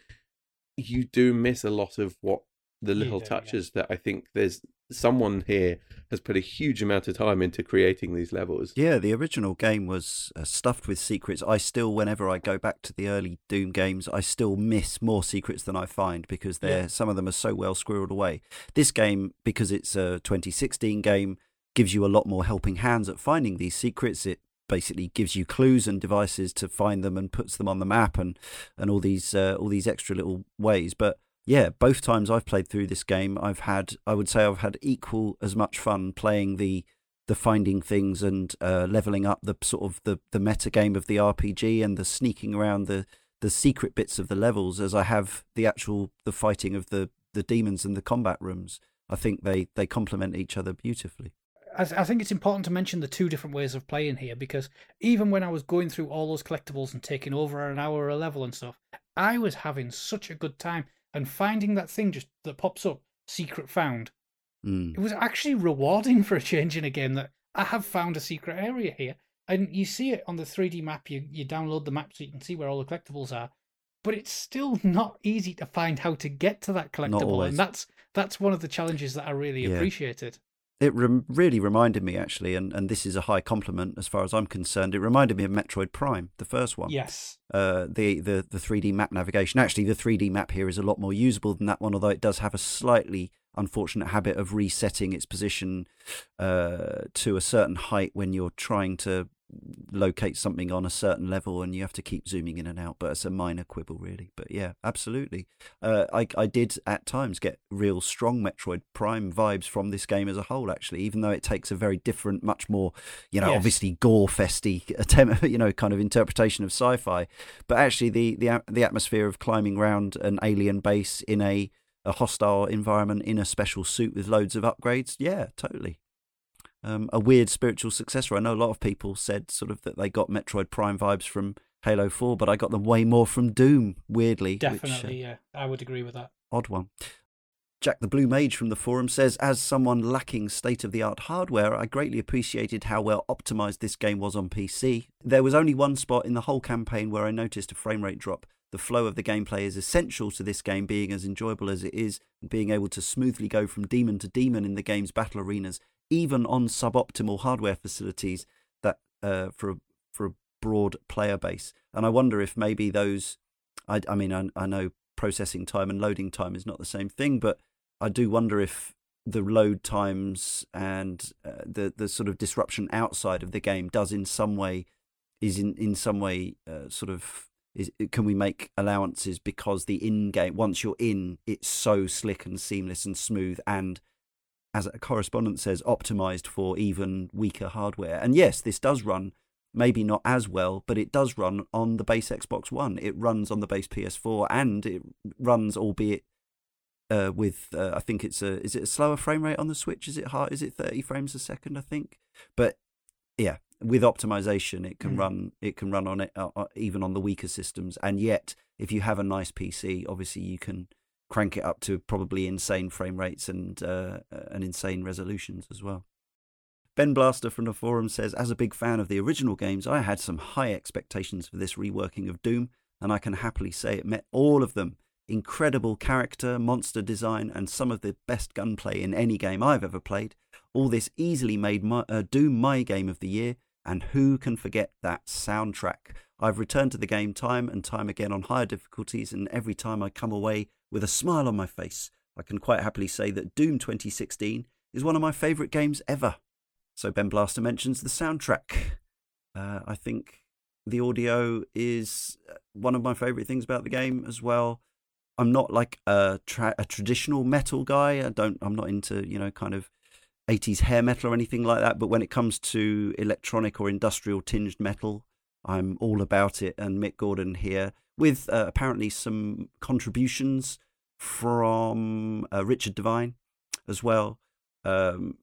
you do miss a lot of what the little do, yeah. touches that i think there's someone here has put a huge amount of time into creating these levels Yeah, the original game was uh, stuffed with secrets. I still, whenever I go back to the early Doom games, I still miss more secrets than I find because they're Yeah. some of them are so well squirreled away. This game, because it's a 2016 game, gives you a lot more helping hands at finding these secrets. It basically gives you clues and devices to find them and puts them on the map and and all these uh, all these extra little ways. But yeah, both times I've played through this game, I've had I would say I've had equal as much fun playing the the finding things and uh, leveling up the sort of the the meta game of the RPG and the sneaking around the the secret bits of the levels as I have the actual the fighting of the the demons and the combat rooms. I think they they complement each other beautifully. I, I think it's important to mention the two different ways of playing here because even when I was going through all those collectibles and taking over an hour a level and stuff, I was having such a good time and finding that thing just that pops up, secret found. Mm. It was actually rewarding for a change in a game that I have found a secret area here. And you see it on the 3D map, you, you download the map so you can see where all the collectibles are. But it's still not easy to find how to get to that collectible. And that's that's one of the challenges that I really Yeah. appreciated. It rem- really reminded me actually, and, and this is a high compliment as far as I'm concerned. It reminded me of Metroid Prime, the first one. Yes. uh, the, the the 3D map navigation. Actually, the 3D map here is a lot more usable than that one, although it does have a slightly unfortunate habit of resetting its position uh, to a certain height when you're trying to locate something on a certain level, and you have to keep zooming in and out. But it's a minor quibble, really. But yeah, absolutely. Uh, I I did at times get real strong Metroid Prime vibes from this game as a whole. Actually, even though it takes a very different, much more you know, Yes. obviously gore festy attempt, you know, kind of interpretation of sci-fi but actually the the the atmosphere of climbing around an alien base in a a hostile environment in a special suit with loads of upgrades yeah totally um, a weird spiritual successor i know a lot of people said sort of that they got metroid prime vibes from halo 4 but i got them way more from doom weirdly which, uh, Definitely, yeah. I would agree with that. odd one. Jack the Blue Mage from the forum says, as someone lacking state of the art hardware, I greatly appreciated how well optimized this game was on PC. There was only one spot in the whole campaign where I noticed a frame rate drop. The flow of the gameplay is essential to this game being as enjoyable as it is, and being able to smoothly go from demon to demon in the game's battle arenas, even on suboptimal hardware facilities that uh, for a, for a broad player base. And I wonder if maybe those, I, I mean, I, I know processing time and loading time is not the same thing, but I do wonder if the load times and uh, the the sort of disruption outside of the game does in some way is in in some way uh, sort of is can we make allowances because the in game once you're in it's so slick and seamless and smooth and as a correspondent says optimized for even weaker hardware and yes this does run maybe not as well but it does run on the base Xbox 1 it runs on the base PS4 and it runs albeit uh, with uh, I think it's a is it a slower frame rate on the Switch? Is it hard? Is it thirty frames a second? I think, but yeah, with optimization, it can Mm. run it can run on it uh, uh, even on the weaker systems. And yet, if you have a nice PC, obviously you can crank it up to probably insane frame rates and uh, uh, and insane resolutions as well. Ben Blaster from the forum says, as a big fan of the original games, I had some high expectations for this reworking of Doom, and I can happily say it met all of them incredible character, monster design, and some of the best gunplay in any game I've ever played. All this easily made my, uh, Doom my game of the year, and who can forget that soundtrack? I've returned to the game time and time again on higher difficulties, and every time I come away with a smile on my face, I can quite happily say that Doom 2016 is one of my favourite games ever. So Ben Blaster mentions the soundtrack. Uh, I think the audio is uh, one of my favourite things about the game as well. I'm not like a, tra- a traditional metal guy. I don't. I'm not into you know kind of 80s hair metal or anything like that. But when it comes to electronic or industrial tinged metal, I'm all about it. And Mick Gordon here with uh, apparently some contributions from uh, Richard Devine as well. Um,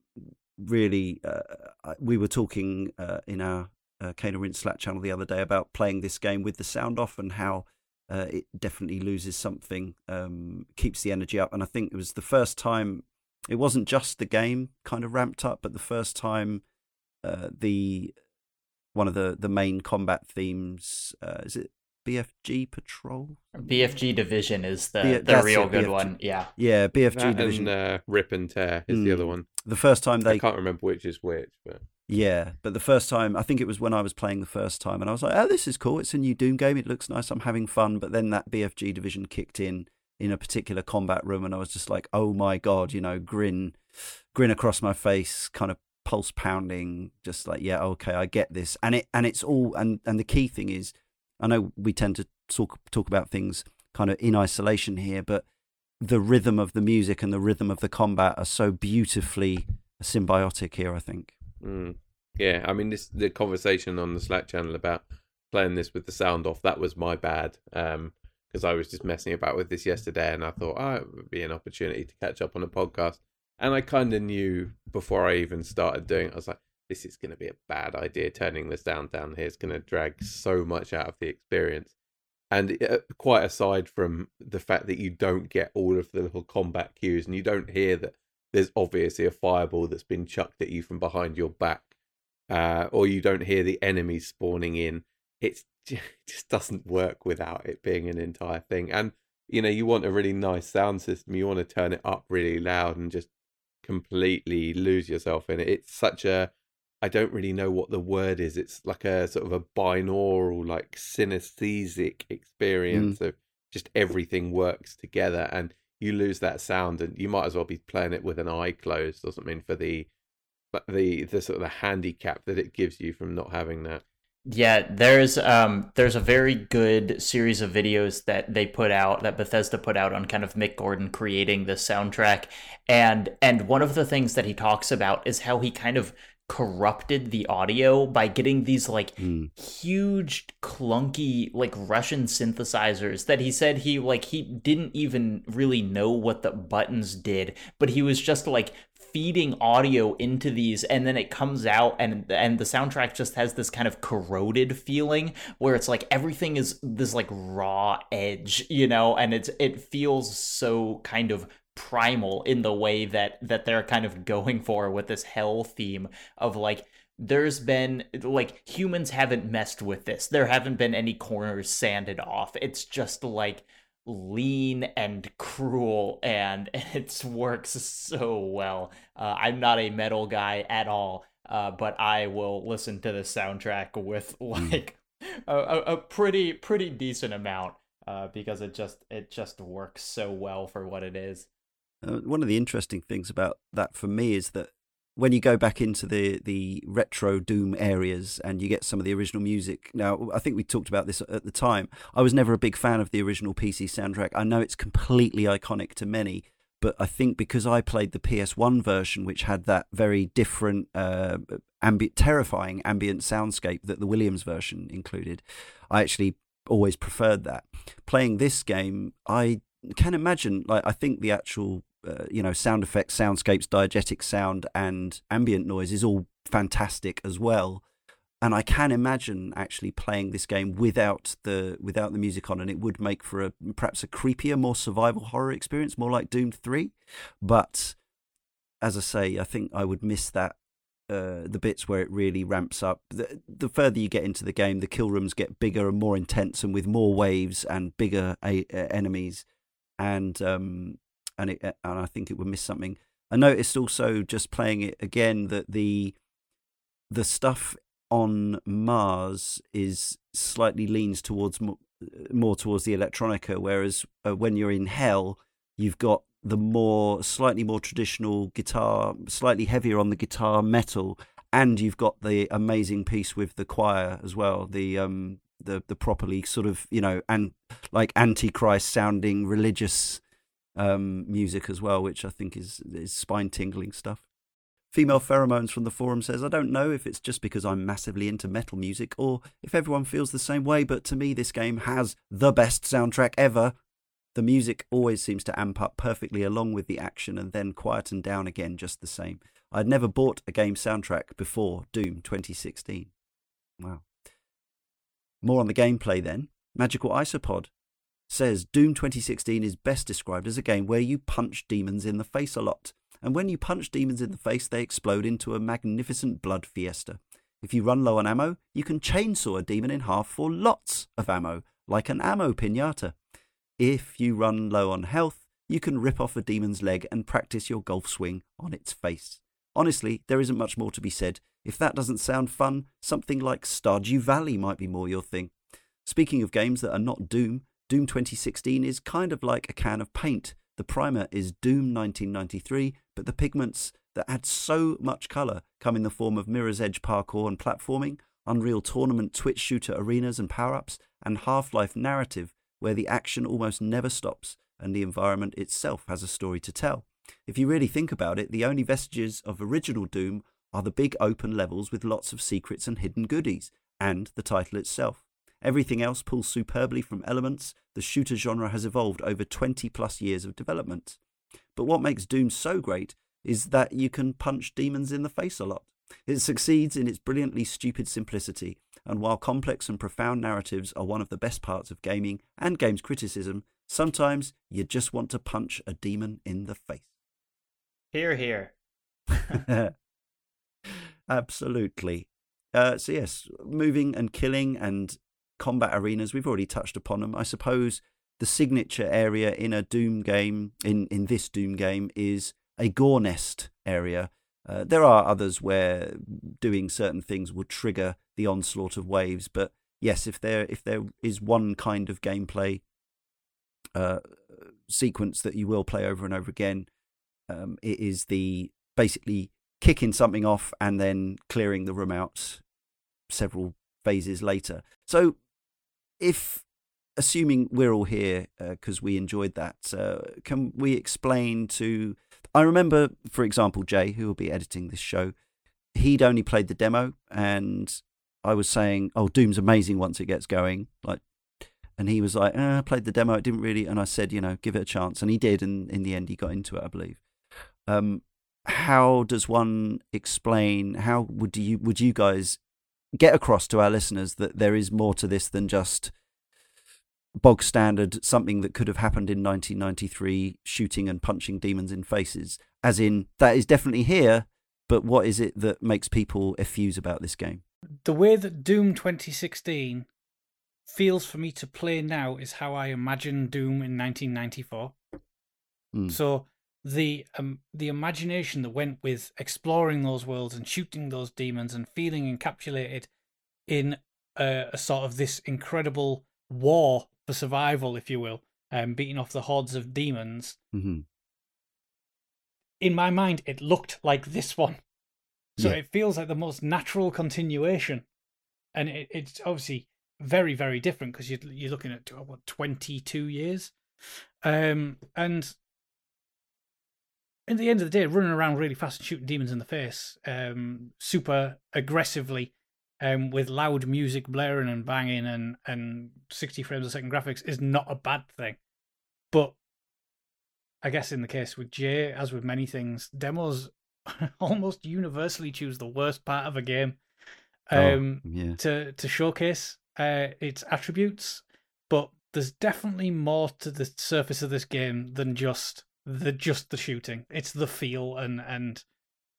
really, uh, we were talking uh, in our uh, Cane and Rinse Slack channel the other day about playing this game with the sound off and how uh, it definitely loses something, um, keeps the energy up. And I think it was the first time, it wasn't just the game kind of ramped up, but the first time uh, the one of the, the main combat themes, uh, is it BFG Patrol? BFG Division is the B- the real it, good BFG. one. Yeah. Yeah, BFG That Division. and uh, Rip and Tear is the Mm. other one. the first time they. I can't remember which is which, but Yeah, but the first time, I think it was when I was playing the first time, and I was like, "Oh, this is cool. It's a new Doom game. It looks nice. I'm having fun." But then that BFG division kicked in in a particular combat room, and I was just like, "Oh my god!" You know, grin, grin across my face, kind of pulse pounding, just like yeah, okay, I get this, and it and it's all and and the key thing is, I know we tend to talk talk about things kind of in isolation here, but the rhythm of the music and the rhythm of the combat are so beautifully symbiotic here. I think. Mm. Yeah, I mean, this the conversation on the Slack channel about playing this with the sound off that was my bad. Um, because I was just messing about with this yesterday, and I thought, oh, it would be an opportunity to catch up on a podcast. And I kind of knew before I even started doing it, I was like, this is going to be a bad idea. Turning the sound down here is going to drag so much out of the experience. And uh, quite aside from the fact that you don't get all of the little combat cues and you don't hear that there's obviously a fireball that's been chucked at you from behind your back, uh, or you don't hear the enemies spawning in, it's, it just doesn't work without it being an entire thing. And, you know, you want a really nice sound system, you want to turn it up really loud and just completely lose yourself in it. It's such a I don't really know what the word is. It's like a sort of a binaural, like synesthetic experience mm. of just everything works together, and you lose that sound, and you might as well be playing it with an eye closed or something for the the the sort of the handicap that it gives you from not having that. Yeah, there's um there's a very good series of videos that they put out that Bethesda put out on kind of Mick Gordon creating the soundtrack and and one of the things that he talks about is how he kind of corrupted the audio by getting these like mm. huge clunky like russian synthesizers that he said he like he didn't even really know what the buttons did but he was just like feeding audio into these and then it comes out and and the soundtrack just has this kind of corroded feeling where it's like everything is this like raw edge you know and it's it feels so kind of primal in the way that that they're kind of going for with this hell theme of like there's been like humans haven't messed with this. There haven't been any corners sanded off. It's just like lean and cruel and it works so well. Uh, i'm not a metal guy at all uh, but i will listen to the soundtrack with hmm. like a, a pretty pretty decent amount uh, because it just it just works so well for what it is uh, one of the interesting things about that for me is that when you go back into the the retro Doom areas and you get some of the original music. Now, I think we talked about this at the time. I was never a big fan of the original PC soundtrack. I know it's completely iconic to many, but I think because I played the PS1 version, which had that very different, uh, ambi- terrifying ambient soundscape that the Williams version included, I actually always preferred that. Playing this game, I can imagine. Like, I think the actual uh, you know sound effects, soundscapes, diegetic sound, and ambient noise is all fantastic as well. And I can imagine actually playing this game without the without the music on, and it would make for a perhaps a creepier, more survival horror experience, more like Doom Three. But as I say, I think I would miss that uh, the bits where it really ramps up. The, the, further you get into the game, the kill rooms get bigger and more intense, and with more waves and bigger a- enemies. And um, and it, and I think it would miss something. I noticed also just playing it again that the the stuff on Mars is slightly leans towards more, more towards the electronica, whereas uh, when you're in Hell, you've got the more slightly more traditional guitar, slightly heavier on the guitar metal, and you've got the amazing piece with the choir as well. The um the the properly sort of you know and like antichrist sounding religious um, music as well, which I think is is spine tingling stuff. Female Pheromones from the forum says, I don't know if it's just because I'm massively into metal music or if everyone feels the same way, but to me, this game has the best soundtrack ever. The music always seems to amp up perfectly along with the action and then quieten down again just the same. I'd never bought a game soundtrack before Doom 2016. Wow. More on the gameplay then. Magical Isopod says Doom 2016 is best described as a game where you punch demons in the face a lot. And when you punch demons in the face, they explode into a magnificent blood fiesta. If you run low on ammo, you can chainsaw a demon in half for lots of ammo, like an ammo pinata. If you run low on health, you can rip off a demon's leg and practice your golf swing on its face. Honestly, there isn't much more to be said. If that doesn't sound fun, something like Stardew Valley might be more your thing. Speaking of games that are not Doom, Doom 2016 is kind of like a can of paint. The primer is Doom 1993, but the pigments that add so much colour come in the form of Mirror's Edge parkour and platforming, Unreal Tournament Twitch shooter arenas and power ups, and Half Life narrative where the action almost never stops and the environment itself has a story to tell. If you really think about it, the only vestiges of original Doom are the big open levels with lots of secrets and hidden goodies, and the title itself. Everything else pulls superbly from elements the shooter genre has evolved over 20 plus years of development. But what makes Doom so great is that you can punch demons in the face a lot. It succeeds in its brilliantly stupid simplicity, and while complex and profound narratives are one of the best parts of gaming and games criticism, sometimes you just want to punch a demon in the face. Here, here. Absolutely. Uh, so, yes, moving and killing and combat arenas, we've already touched upon them. I suppose the signature area in a Doom game, in, in this Doom game, is a gore nest area. Uh, there are others where doing certain things would trigger the onslaught of waves, but yes, if there if there is one kind of gameplay uh, sequence that you will play over and over again, um, it is the basically kicking something off and then clearing the room out several phases later. So, if assuming we're all here because uh, we enjoyed that, uh, can we explain to I remember, for example, Jay, who will be editing this show, he'd only played the demo, and I was saying, "Oh, Doom's amazing once it gets going." Like, and he was like, eh, "I played the demo, it didn't really," and I said, "You know, give it a chance," and he did, and in the end, he got into it, I believe. Um, how does one explain? How would you would you guys get across to our listeners that there is more to this than just bog standard something that could have happened in 1993 shooting and punching demons in faces. As in that is definitely here but what is it that makes people effuse about this game? The way that doom 2016 feels for me to play now is how i imagine doom in 1994 mm. so the um, the imagination that went with exploring those worlds and shooting those demons and feeling encapsulated in a, a sort of this incredible war for survival, if you will, um, beating off the hordes of demons. Mm-hmm. In my mind, it looked like this one. So yeah. it feels like the most natural continuation. And it, it's obviously very, very different because you're, you're looking at, what, 22 years? Um, and in the end of the day, running around really fast and shooting demons in the face, um, super aggressively, um, with loud music blaring and banging and, and 60 frames a second graphics is not a bad thing. But I guess in the case with Jay, as with many things, demos almost universally choose the worst part of a game oh, um, oh, yeah. to, to showcase uh, its attributes. But there's definitely more to the surface of this game than just the just the shooting. It's the feel and and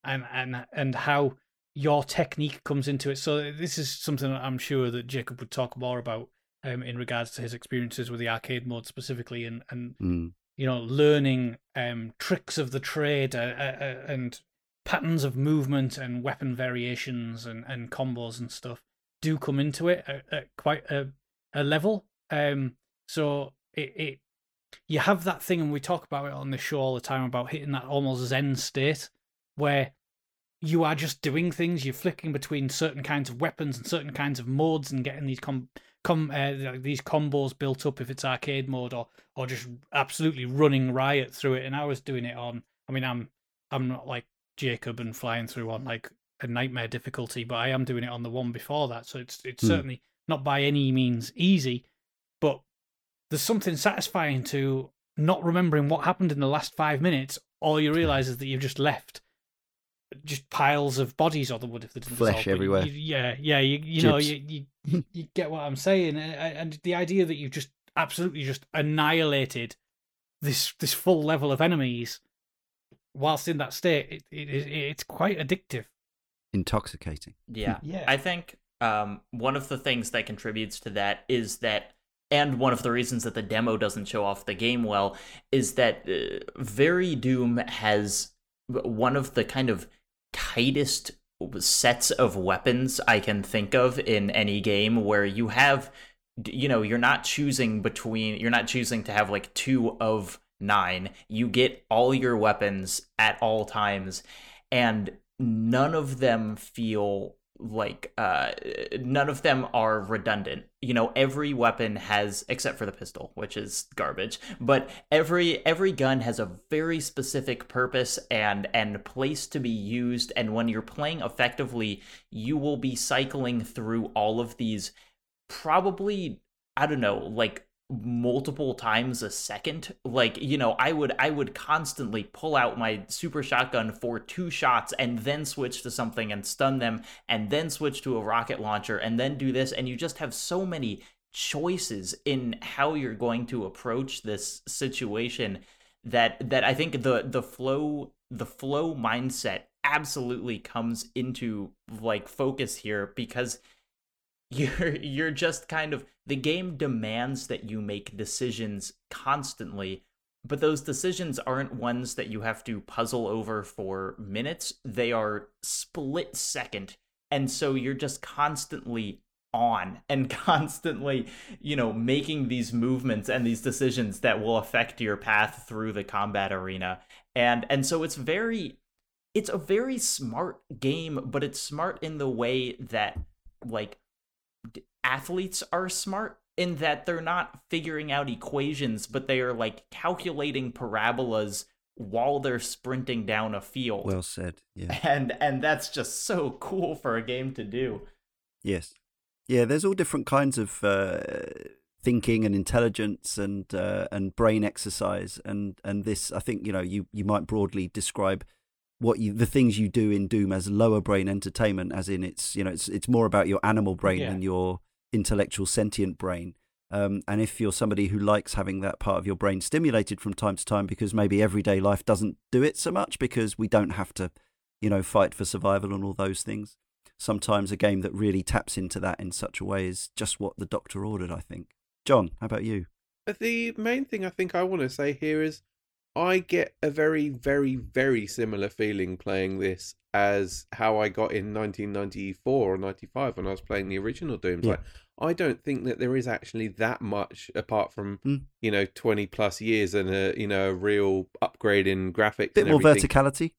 and and and how your technique comes into it. So this is something I'm sure that Jacob would talk more about um, in regards to his experiences with the arcade mode specifically, and and mm. you know learning um, tricks of the trade uh, uh, uh, and patterns of movement and weapon variations and, and combos and stuff do come into it at, at quite a, a level. Um, so it, it you have that thing, and we talk about it on the show all the time about hitting that almost zen state where you are just doing things. You're flicking between certain kinds of weapons and certain kinds of modes and getting these com, com uh, these combos built up if it's arcade mode or or just absolutely running riot through it. And I was doing it on. I mean, I'm I'm not like Jacob and flying through on like a nightmare difficulty, but I am doing it on the one before that. So it's it's hmm. certainly not by any means easy, there's something satisfying to not remembering what happened in the last five minutes. All you realize is that you've just left just piles of bodies or the wood if they didn't flesh dissolve, everywhere. You, yeah, yeah, you you know you, you you get what I'm saying, and, and the idea that you've just absolutely just annihilated this this full level of enemies whilst in that state, it, it, it it's quite addictive, intoxicating. Yeah, yeah. I think um, one of the things that contributes to that is that and one of the reasons that the demo doesn't show off the game well is that uh, Very Doom has one of the kind of tightest sets of weapons I can think of in any game where you have you know you're not choosing between you're not choosing to have like two of nine. You get all your weapons at all times and none of them feel like uh none of them are redundant. You know every weapon has except for the pistol which is garbage. But every every gun has a very specific purpose and and place to be used. And when you're playing effectively you will be cycling through all of these probably i don't know like multiple times a second. Like you know i would i would constantly pull out my super shotgun for two shots and then switch to something and stun them and then switch to a rocket launcher and then do this. And you just have so many choices in how you're going to approach this situation that that i think the the flow the flow mindset absolutely comes into like focus here because you're you're just kind of the game demands that you make decisions constantly but those decisions aren't ones that you have to puzzle over for minutes. They are split second and so you're just constantly on and constantly you know making these movements and these decisions that will affect your path through the combat arena. And and so it's very it's a very smart game but it's smart in the way that like athletes are smart in that they're not figuring out equations, but they are like calculating parabolas while they're sprinting down a field. Well said. Yeah. And and that's just so cool for a game to do. Yes. Yeah, there's all different kinds of uh, thinking and intelligence and uh, and brain exercise and and this I think you know you you might broadly describe what you the things you do in Doom as lower brain entertainment as in it's you know it's it's more about your animal brain Yeah. than your intellectual sentient brain. Um, and if you're somebody who likes having that part of your brain stimulated from time to time because maybe everyday life doesn't do it so much because we don't have to you know fight for survival and all those things sometimes a game that really taps into that in such a way is just what the doctor ordered i think. Jon how about you? But the main thing I think I want to say here is I get a very, very, very similar feeling playing this as how I got in 1994 or 95 when I was playing the original Dooms. Yeah. Like, I don't think that there is actually that much apart from, Mm. you know, 20 plus years and a, you know, a real upgrade in graphics. bit more everything. verticality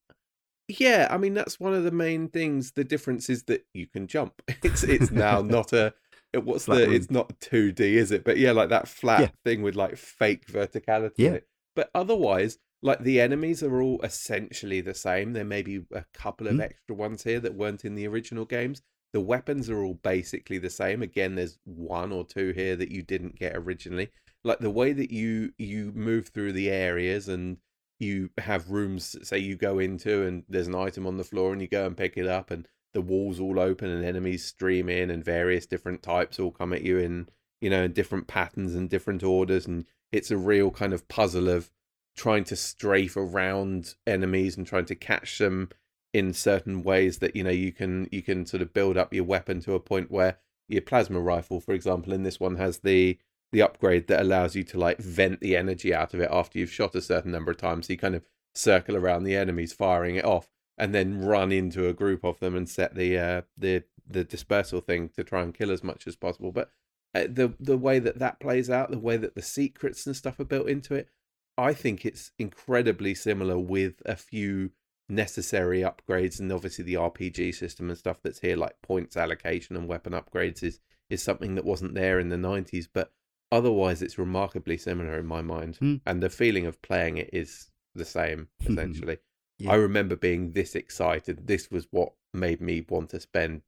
Yeah, I mean that's one of the main things. The difference is that you can jump. It's it's now not a it- what's Flat the room. it's not two D, is it? But yeah, like that flat Yeah. thing with like fake verticality. Yeah. But otherwise, like the enemies are all essentially the same. There may be a couple of Mm. extra ones here that weren't in the original games. The weapons are all basically the same. Again, there's one or two here that you didn't get originally. Like the way that you you move through the areas and you have rooms say you go into and there's an item on the floor and you go and pick it up and the walls all open and enemies stream in and various different types all come at you in you know in different patterns and different orders and it's a real kind of puzzle of trying to strafe around enemies and trying to catch them in certain ways that you know you can you can sort of build up your weapon to a point where your plasma rifle for example in this one has the the upgrade that allows you to like vent the energy out of it after you've shot a certain number of times. So you kind of circle around the enemies, firing it off, and then run into a group of them and set the uh, the the dispersal thing to try and kill as much as possible. But uh, the the way that that plays out, the way that the secrets and stuff are built into it, I think it's incredibly similar with a few necessary upgrades and obviously the RPG system and stuff that's here like points allocation and weapon upgrades is is something that wasn't there in the 90s but otherwise it's remarkably similar in my mind Hmm. and the feeling of playing it is the same essentially Yeah. i remember being this excited this was what made me want to spend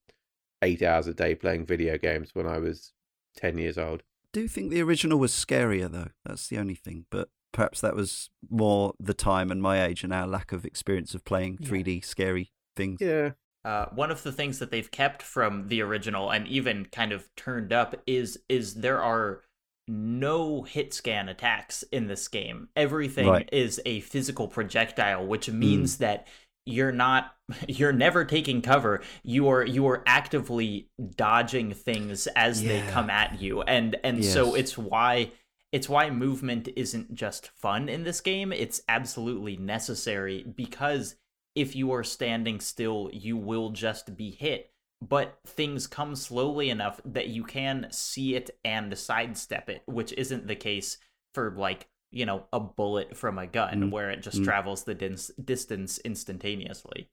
8 hours a day playing video games when i was 10 years old do think the original was scarier though. That's the only thing. But perhaps that was more the time and my age and our lack of experience of playing Yeah. 3D scary things. yeah Uh, one of the things that they've kept from the original and even kind of turned up is is there are no hit scan attacks in this game. Everything Right. is a physical projectile, which means that you're not you're never taking cover. You are you are actively dodging things as they come at you. And and so it's why it's why movement isn't just fun in this game. It's absolutely necessary because if you are standing still, you will just be hit. But things come slowly enough that you can see it and sidestep it, which isn't the case for like, you know, a bullet from a gun Mm. where it just Mm. travels the dis- distance instantaneously.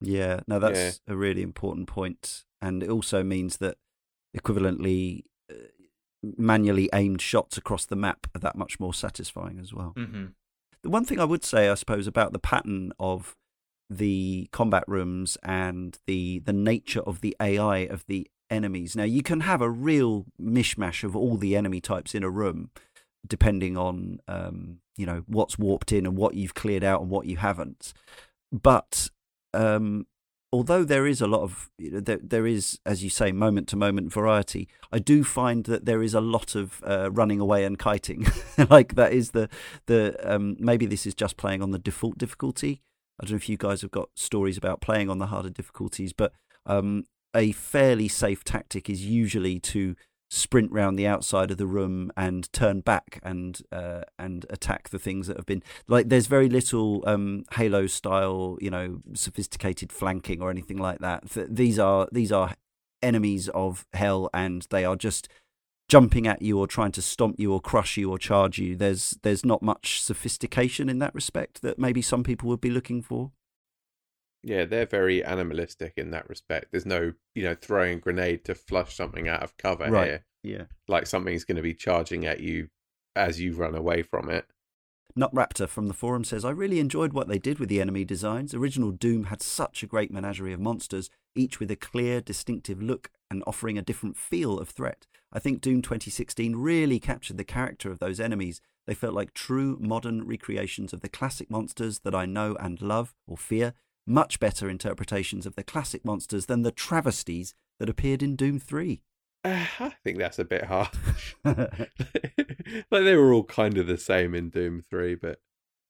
Yeah, no, that's a really important point, and it also means that equivalently uh, manually aimed shots across the map are that much more satisfying as well. hmm The one thing I would say, I suppose, about the pattern of the combat rooms and the the nature of the AI of the enemies. Now, you can have a real mishmash of all the enemy types in a room, depending on um, you know what's warped in and what you've cleared out and what you haven't. But um, although there is a lot of you know, there, there is as you say moment to moment variety i do find that there is a lot of uh, running away and kiting like that is the the um, maybe this is just playing on the default difficulty i don't know if you guys have got stories about playing on the harder difficulties but um, a fairly safe tactic is usually to sprint round the outside of the room and turn back and uh, and attack the things that have been like there's very little um, Halo style you know sophisticated flanking or anything like that. Th- these are these are enemies of hell and they are just jumping at you or trying to stomp you or crush you or charge you. There's there's not much sophistication in that respect that maybe some people would be looking for Yeah, they're very animalistic in that respect. There's no, you know, throwing a grenade to flush something out of cover Right. here. yeah Like something's going to be charging at you as you run away from it. Nutraptor from the forum says, I really enjoyed what they did with the enemy designs. Original Doom had such a great menagerie of monsters, each with a clear, distinctive look and offering a different feel of threat. I think Doom 2016 really captured the character of those enemies. They felt like true modern recreations of the classic monsters that I know and love or fear, much better interpretations of the classic monsters than the travesties that appeared in Doom 3. Uh, I think that's a bit harsh. like they were all kind of the same in Doom 3, but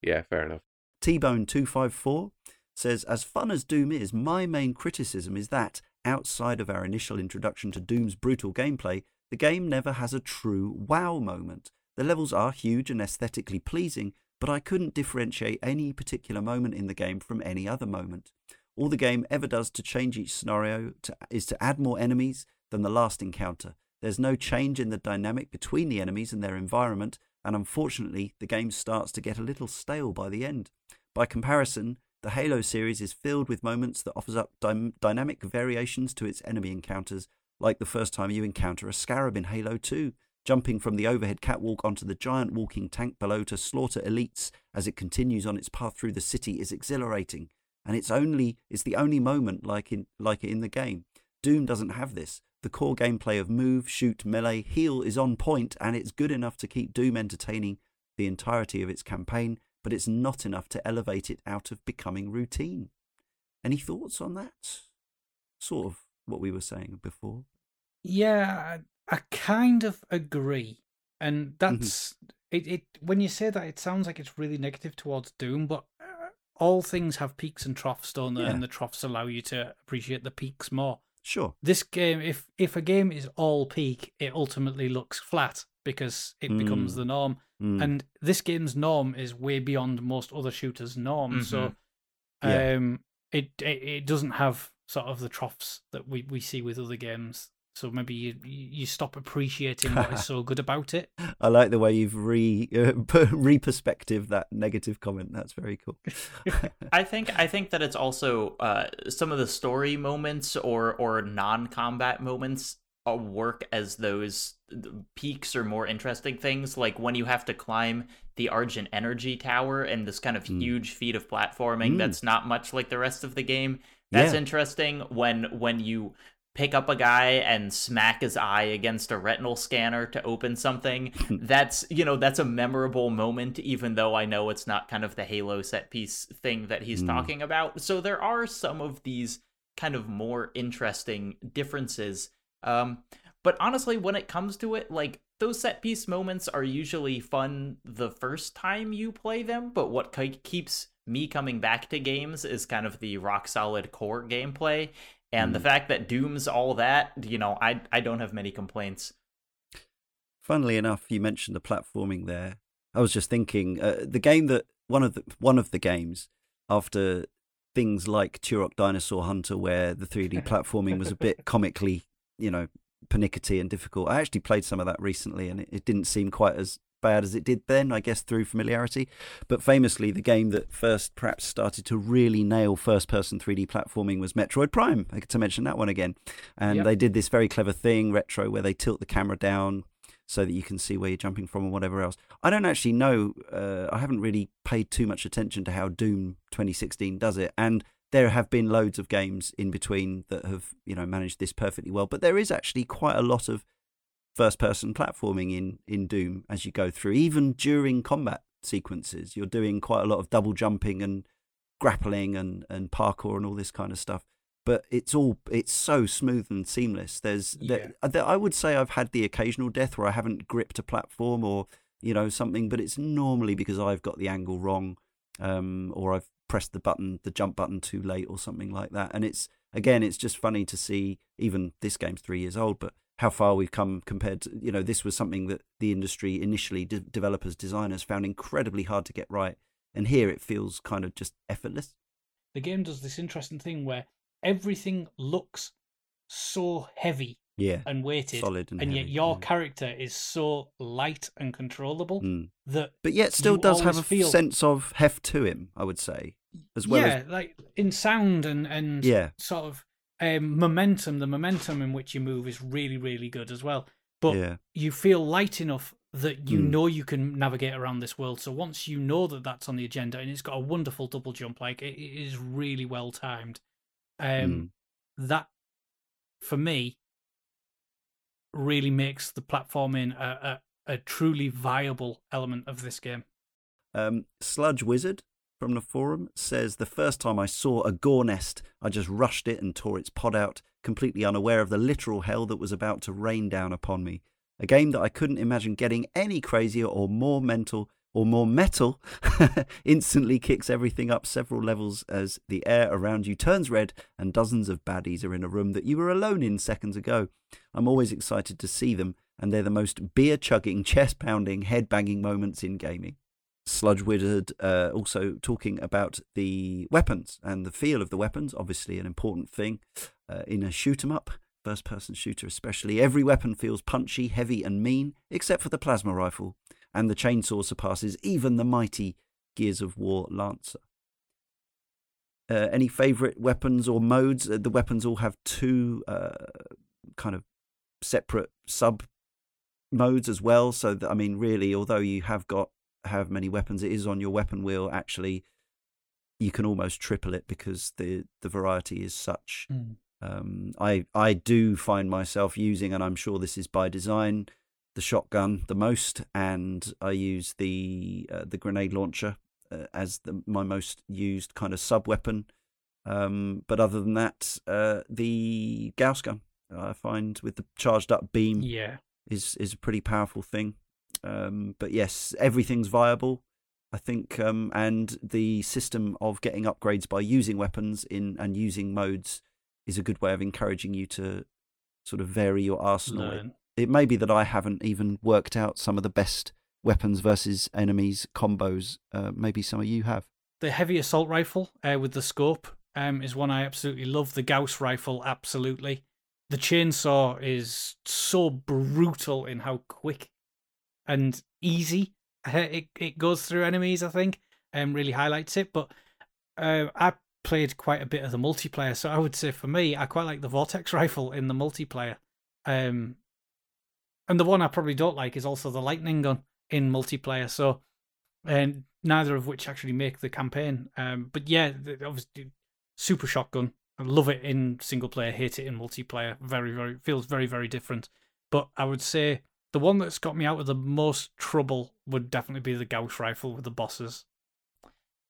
yeah, fair enough. T-Bone254 says, As fun as Doom is, my main criticism is that, outside of our initial introduction to Doom's brutal gameplay, the game never has a true wow moment. The levels are huge and aesthetically pleasing, but I couldn't differentiate any particular moment in the game from any other moment. All the game ever does to change each scenario to, is to add more enemies than the last encounter. There's no change in the dynamic between the enemies and their environment, and unfortunately, the game starts to get a little stale by the end. By comparison, the Halo series is filled with moments that offers up dy- dynamic variations to its enemy encounters, like the first time you encounter a scarab in Halo 2, jumping from the overhead catwalk onto the giant walking tank below to slaughter elites as it continues on its path through the city is exhilarating, and it's only it's the only moment like in like in the game. Doom doesn't have this. The core gameplay of move, shoot, melee, heal is on point, and it's good enough to keep Doom entertaining the entirety of its campaign, but it's not enough to elevate it out of becoming routine. Any thoughts on that? Sort of what we were saying before. Yeah, I, kind of agree, and that's it, it. When you say that, it sounds like it's really negative towards Doom, but uh, all things have peaks and troughs, don't they? Yeah. And the troughs allow you to appreciate the peaks more. Sure. This game, if if a game is all peak, it ultimately looks flat because it becomes Mm. the norm. Mm. And this game's norm is way beyond most other shooters' norm. So, Yeah. um, it, it it doesn't have sort of the troughs that we, we see with other games. So maybe you you stop appreciating what is so good about it. I like the way you've re uh, re-perspective that negative comment. That's very cool. I think I think that it's also uh, some of the story moments or or non-combat moments uh, work as those peaks or more interesting things, like when you have to climb the Argent Energy Tower and this kind of Mm. huge feat of platforming Mm. that's not much like the rest of the game. That's Yeah. interesting when when you pick up a guy and smack his eye against a retinal scanner to open something that's you know that's a memorable moment even though i know it's not kind of the halo set piece thing that he's Mm. talking about so there are some of these kind of more interesting differences um but honestly when it comes to it like those set piece moments are usually fun the first time you play them but what keeps me coming back to games is kind of the rock solid core gameplay and the fact that doom's all that you know i i don't have many complaints Funnily enough, you mentioned the platforming there. I was just thinking uh, the game that one of the one of the games after things like Turok Dinosaur Hunter, where the 3D platforming was a bit comically, you know, pernickety and difficult. I actually played some of that recently, and it, it didn't seem quite as bad as it did then, I guess through familiarity. But famously, the game that first perhaps started to really nail first person 3D platforming was Metroid Prime, to mention that one again. And Yep. they did this very clever thing, retro, where they tilt the camera down so that you can see where you're jumping from and whatever else. I don't actually know, uh, I haven't really paid too much attention to how Doom 2016 does it. And there have been loads of games in between that have, you know, managed this perfectly well. But there is actually quite a lot of first person platforming in, in Doom as you go through. Even during combat sequences, you're doing quite a lot of double jumping and grappling and, and parkour and all this kind of stuff. But it's all it's so smooth and seamless. There's there, there, I would say I've had the occasional death where I haven't gripped a platform or you know something, but it's normally because I've got the angle wrong, um, or I've pressed the button, the jump button too late, or something like that. And it's again, it's just funny to see. Even this game's three years old, but how far we've come compared to you know this was something that the industry initially de- developers designers found incredibly hard to get right. And here it feels kind of just effortless. The game does this interesting thing where everything looks so heavy yeah. and weighted, solid and, and yet your yeah. character is so light and controllable Mm. that but yet still does have a feel- sense of heft to him i would say as well yeah, as like in sound and and yeah. sort of um, momentum. The momentum in which you move is really really good as well. But yeah you feel light enough that you Mm. know you can navigate around this world. So once you know that that's on the agenda, and it's got a wonderful double jump, like it, is really well timed. Um, Mm. that for me really makes the platforming a, a, a truly viable element of this game. Um, Sludge Wizard from the forum says the first time I saw a gore nest, I just rushed it and tore its pod out, completely unaware of the literal hell that was about to rain down upon me. A game that I couldn't imagine getting any crazier or more mental or more metal instantly kicks everything up several levels as the air around you turns red and dozens of baddies are in a room that you were alone in seconds ago. I'm always excited to see them, and they're the most beer chugging, chest pounding, head banging moments in gaming. Sludge Wizard uh, also talking about the weapons and the feel of the weapons, obviously an important thing uh, in a shoot 'em up, first person shooter especially. Every weapon feels punchy, heavy, and mean, except for the plasma rifle, and the chainsaw surpasses even the mighty Gears of War Lancer. Uh, any favourite weapons or modes? Uh, the weapons all have two uh, kind of separate sub modes as well. So that, I mean, really, although you have got have many weapons, it is on your weapon wheel. Actually, you can almost triple it because the the variety is such. Um, I I do find myself using, and I'm sure this is by design, the shotgun the most, and I use the uh, the grenade launcher uh, as the, my most used kind of sub weapon. Um, but other than that, uh, the Gauss gun I find with the charged up beam Yeah. is is a pretty powerful thing. Um, but yes, everything's viable. I think, um, and the system of getting upgrades by using weapons in and using modes is a good way of encouraging you to sort of vary your arsenal. It, it may be that I haven't even worked out some of the best weapons versus enemies combos. Uh, maybe some of you have. The heavy assault rifle uh, with the scope um, is one I absolutely love. The Gauss rifle, absolutely. The chainsaw is so brutal in how quick and easy uh, it it goes through enemies. I think and really highlights it. But uh, I played quite a bit of the multiplayer, so I would say for me, I quite like the Vortex rifle in the multiplayer. Um, and the one I probably don't like is also the lightning gun in multiplayer. So, and neither of which actually make the campaign. Um, but yeah, obviously, super shotgun. I love it in single player, hate it in multiplayer. Very, very feels very, very different. But I would say the one that's got me out of the most trouble would definitely be the Gauss rifle with the bosses.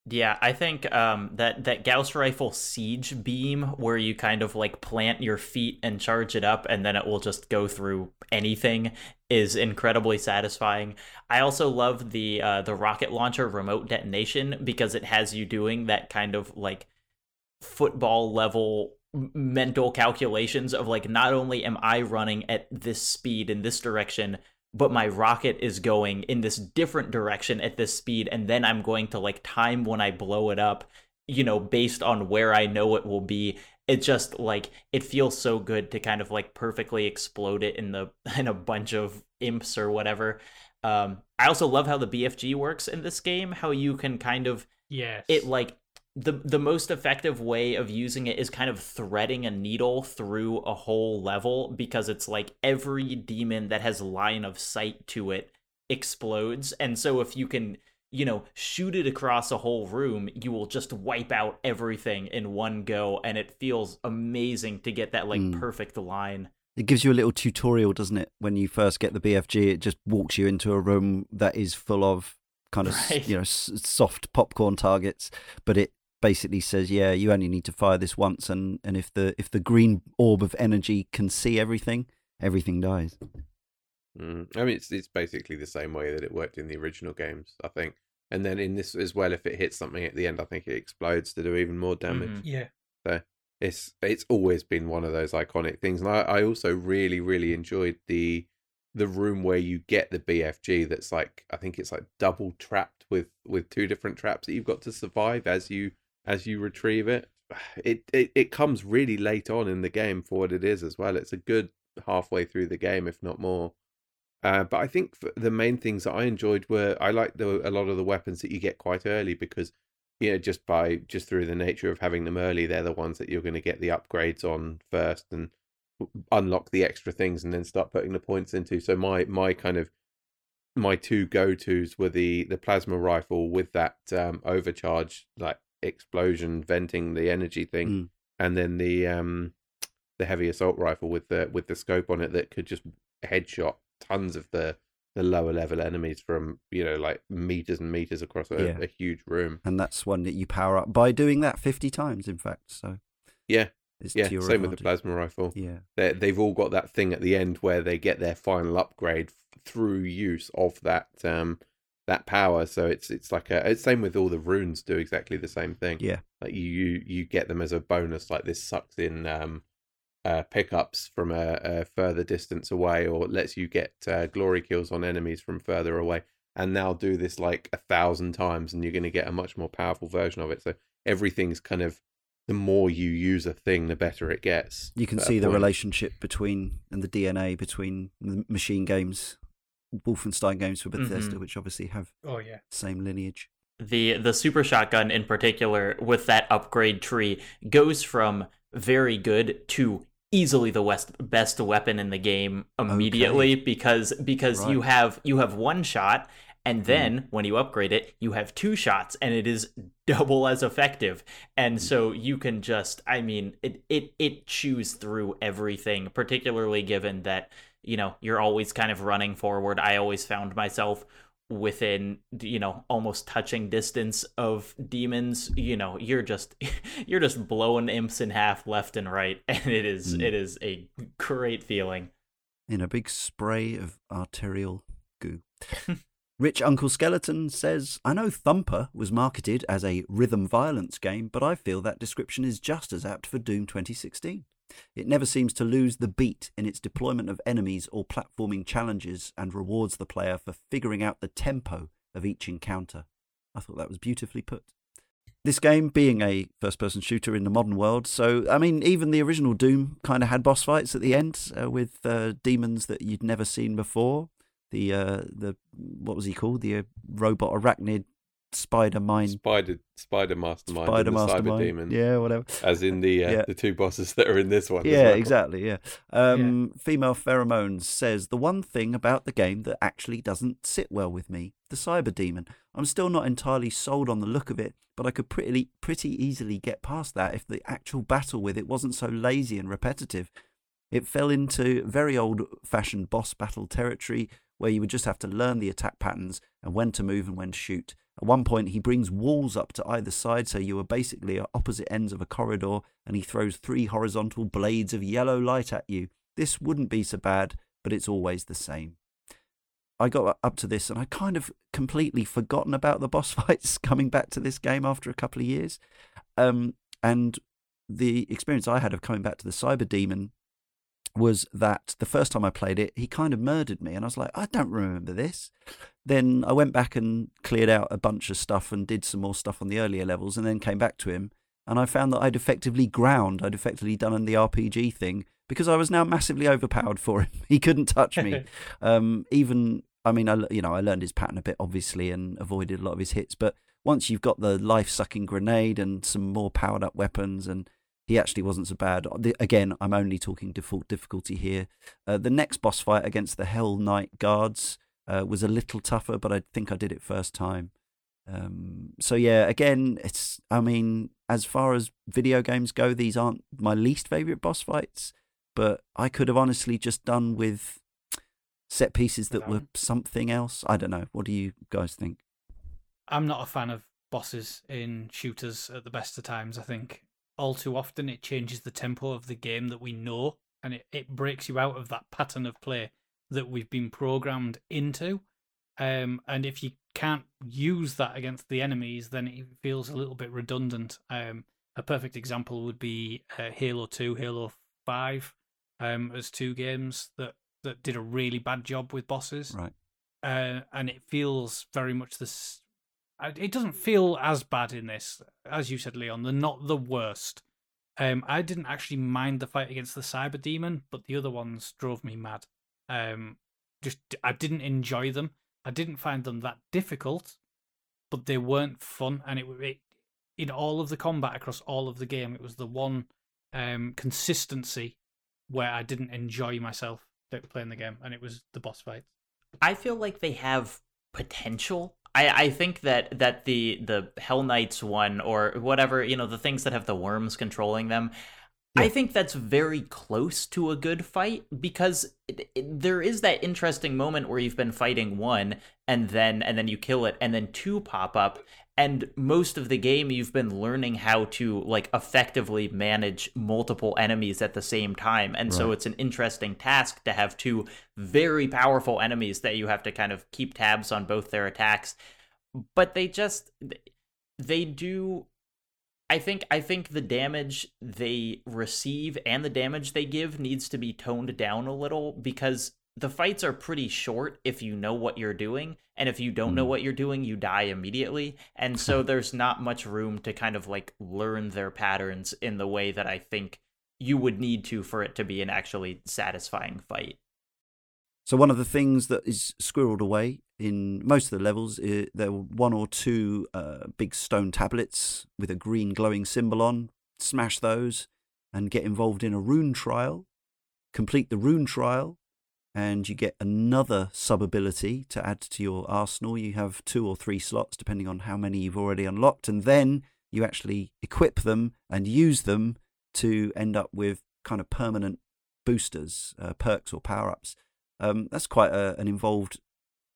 Yeah, I think um, that that Gauss rifle siege beam, where you kind of like plant your feet and charge it up, and then it will just go through anything, is incredibly satisfying. I also love the uh, the rocket launcher remote detonation because it has you doing that kind of like football level mental calculations of like not only am I running at this speed in this direction, but my rocket is going in this different direction at this speed, and then I'm going to like time when I blow it up, you know, based on where I know it will be. It just like it feels so good to kind of like perfectly explode it in the in a bunch of imps or whatever. Um, I also love how the BFG works in this game. How you can kind of Yes. it like the the most effective way of using it is kind of threading a needle through a whole level because it's like every demon that has line of sight to it explodes and so if you can you know shoot it across a whole room you will just wipe out everything in one go and it feels amazing to get that like Mm. perfect line It gives you a little tutorial, doesn't it? When you first get the BFG, it just walks you into a room that is full of kind of Right. you know s- soft popcorn targets, but it basically says, yeah, you only need to fire this once, and and if the if the green orb of energy can see everything, everything dies. Mm. I mean, it's it's basically the same way that it worked in the original games, I think. And then in this as well, if it hits something at the end, I think it explodes to do even more damage. Mhm. yeah. So it's it's always been one of those iconic things, and I, I also really really enjoyed the the room where you get the BFG. That's like I think it's like double trapped with with two different traps that you've got to survive as you as you retrieve it. It it it comes really late on in the game for what it is as well. It's a good halfway through the game, if not more. Uh, but I think the main things that I enjoyed were I like the a lot of the weapons that you get quite early because you know just by just through the nature of having them early, they're the ones that you're going to get the upgrades on first and unlock the extra things and then start putting the points into. So my my kind of my two go tos were the the plasma rifle with that um, overcharge like explosion venting the energy thing, Mm. and then the um the heavy assault rifle with the with the scope on it that could just headshot tons of the the lower level enemies from you know like meters and meters across a, Yeah. a huge room. And that's one that you power up by doing that fifty times. In fact, so Yeah, it's yeah. Same with the plasma rifle. Yeah, they they've all got that thing at the end where they get their final upgrade through use of that um that power so it's it's like a it's same with all the runes do exactly the same thing. Yeah, like you you, you get them as a bonus like this sucks in um uh pickups from a, a further distance away or lets you get uh, glory kills on enemies from further away and now do this like a thousand times and you're going to get a much more powerful version of it. So everything's kind of the more you use a thing the better it gets you can see the relationship between and the DNA between the machine games, Wolfenstein games for Bethesda, Mhm. which obviously have Oh yeah. same lineage. the the super shotgun in particular with that upgrade tree goes from very good to easily the west, best weapon in the game immediately because because you have you have one shot and then when you upgrade it you have two shots and it is double as effective and so you can just i mean it it it chews through everything particularly given that you know you're always kind of running forward i always found myself within you know almost touching distance of demons you know you're just you're just blowing imps in half left and right and it is Mm. it is a great feeling in a big spray of arterial goo. Rich Uncle Skeleton says, I know Thumper was marketed as a rhythm violence game, but I feel that description is just as apt for Doom 2016. It never seems to lose the beat in its deployment of enemies or platforming challenges and rewards the player for figuring out the tempo of each encounter. I thought that was beautifully put. This game being a first person shooter in the modern world, so I mean, even the original Doom kind of had boss fights at the end uh, with uh, demons that you'd never seen before. The uh, the what was he called? The uh, robot arachnid spider mind Spider Spider Mastermind, Spider Mastermind, Cyber Demon, Yeah, whatever. as in the uh, Yeah. the two bosses that are in this one. Yeah, well. exactly. Yeah. Um, Female Pheromones says the one thing about the game that actually doesn't sit well with me: the cyber demon. I'm still not entirely sold on the look of it, but I could pretty pretty easily get past that if the actual battle with it wasn't so lazy and repetitive. It fell into very old-fashioned boss battle territory where you would just have to learn the attack patterns and when to move and when to shoot. At one point, he brings walls up to either side, so you are basically at opposite ends of a corridor, and he throws three horizontal blades of yellow light at you. This wouldn't be so bad, but it's always the same. I got up to this and I kind of completely forgotten about the boss fights coming back to this game after a couple of years. Um, and the experience I had of coming back to the Cyber Demon was that the first time I played it, he kind of murdered me. And I was like, I don't remember this. Then I went back and cleared out a bunch of stuff and did some more stuff on the earlier levels and then came back to him. And I found that I'd effectively ground, I'd effectively done the RPG thing because I was now massively overpowered for him. He couldn't touch me. um, even I mean, I you know I learned his pattern a bit obviously and avoided a lot of his hits. But once you've got the life sucking grenade and some more powered up weapons, and he actually wasn't so bad. The, again, I'm only talking default difficulty here. Uh, the next boss fight against the Hell Knight guards uh, was a little tougher, but I think I did it first time. Um, so yeah, again, it's. I mean, as far as video games go, these aren't my least favorite boss fights, but I could have honestly just done with set pieces that were something else. I don't know. What do you guys think? I'm not a fan of bosses in shooters at the best of times. I think all too often it changes the tempo of the game that we know, and it, it breaks you out of that pattern of play that we've been programmed into. Um, and if you can't use that against the enemies, then it feels a little bit redundant. Um, a perfect example would be uh, Halo 2, Halo 5, um, as two games that, that did a really bad job with bosses. Right. Uh, and it feels very much this. It doesn't feel as bad in this, as you said, Leon. They're not the worst. Um, I didn't actually mind the fight against the Cyber Demon, but the other ones drove me mad. Um, just I didn't enjoy them. I didn't find them that difficult, but they weren't fun. And it, it in all of the combat across all of the game, it was the one um, consistency where I didn't enjoy myself playing the game, and it was the boss fights. I feel like they have potential. I, I think that that the the Hell Knights one or whatever you know the things that have the worms controlling them. Yeah. I think that's very close to a good fight because it, it, there is that interesting moment where you've been fighting one and then and then you kill it and then two pop up and most of the game you've been learning how to like effectively manage multiple enemies at the same time and right. so it's an interesting task to have two very powerful enemies that you have to kind of keep tabs on both their attacks but they just they do I think I think the damage they receive and the damage they give needs to be toned down a little because the fights are pretty short if you know what you're doing and if you don't know what you're doing you die immediately. And so there's not much room to kind of like learn their patterns in the way that i think you would need to for it to be an actually satisfying fight. So one of the things that is squirreled away in most of the levels is, there were one or two uh, big stone tablets with a green glowing symbol on. Smash those and get involved in a rune trial. Complete the rune trial and you get another sub ability to add to your arsenal. You have two or three slots, depending on how many you've already unlocked, and then you actually equip them and use them to end up with kind of permanent boosters, uh, perks, or power ups. Um, that's quite a, an involved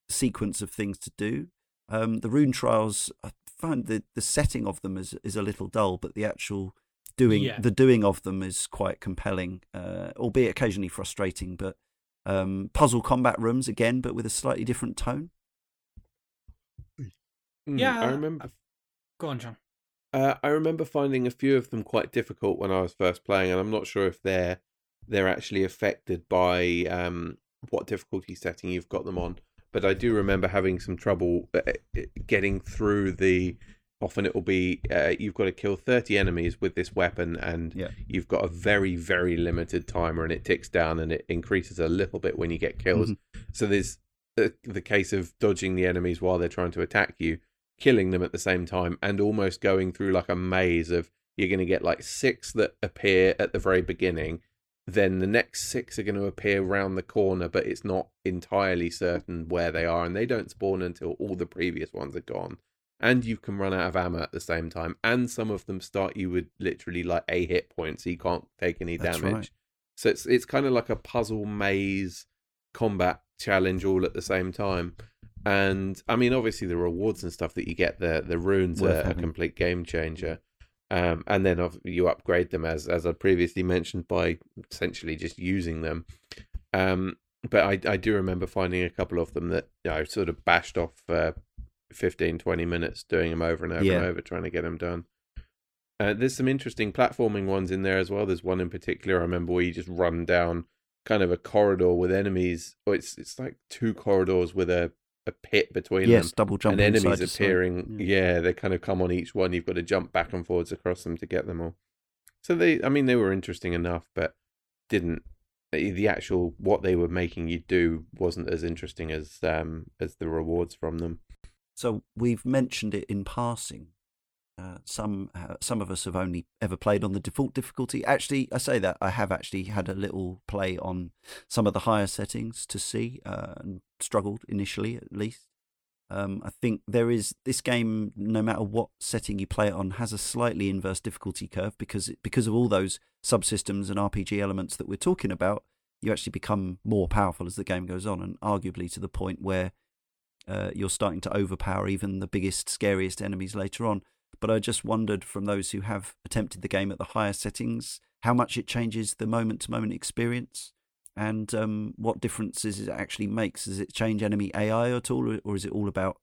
sequence of things to do. Um, the rune trials, I find the, the setting of them is, is a little dull, but the actual doing yeah. the doing of them is quite compelling, uh, albeit occasionally frustrating. But um, puzzle combat rooms again, but with a slightly different tone. Mm, yeah, I remember. Go on, John. Uh, I remember finding a few of them quite difficult when I was first playing, and I'm not sure if they're they're actually affected by um, what difficulty setting you've got them on. But I do remember having some trouble uh, uh, getting through the often it will be uh, you've got to kill 30 enemies with this weapon and yeah. you've got a very very limited timer and it ticks down and it increases a little bit when you get kills mm-hmm. so there's the, the case of dodging the enemies while they're trying to attack you killing them at the same time and almost going through like a maze of you're going to get like six that appear at the very beginning then the next six are going to appear around the corner but it's not entirely certain where they are and they don't spawn until all the previous ones are gone and you can run out of ammo at the same time. And some of them start you with literally like a hit point, so you can't take any That's damage. Right. So it's it's kind of like a puzzle maze combat challenge all at the same time. And I mean, obviously the rewards and stuff that you get the the runes Worth are having. a complete game changer. Um, and then you upgrade them as as I previously mentioned by essentially just using them. Um, but I I do remember finding a couple of them that you know sort of bashed off uh, 15, 20 minutes doing them over and over yeah. and over, trying to get them done. Uh, there's some interesting platforming ones in there as well. There's one in particular I remember where you just run down kind of a corridor with enemies, or it's it's like two corridors with a, a pit between yes, them. double jump. And enemies appearing. Yeah. yeah, they kind of come on each one. You've got to jump back and forwards across them to get them all. So they, I mean, they were interesting enough, but didn't the the actual what they were making you do wasn't as interesting as um as the rewards from them. So we've mentioned it in passing. Uh, some uh, some of us have only ever played on the default difficulty. Actually, I say that I have actually had a little play on some of the higher settings to see uh, and struggled initially at least. Um, I think there is this game, no matter what setting you play it on, has a slightly inverse difficulty curve because because of all those subsystems and RPG elements that we're talking about. You actually become more powerful as the game goes on, and arguably to the point where uh, you're starting to overpower even the biggest, scariest enemies later on. But I just wondered from those who have attempted the game at the higher settings how much it changes the moment to moment experience and um, what differences it actually makes. Does it change enemy AI at all, or is it all about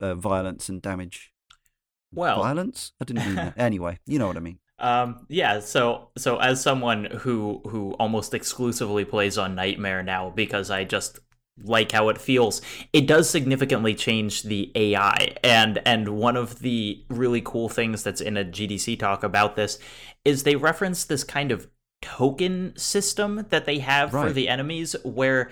uh, violence and damage? Well, violence? I didn't mean that. Anyway, you know what I mean. Um, yeah, so so as someone who who almost exclusively plays on Nightmare now because I just like how it feels, it does significantly change the AI. And and one of the really cool things that's in a GDC talk about this is they reference this kind of token system that they have right. for the enemies where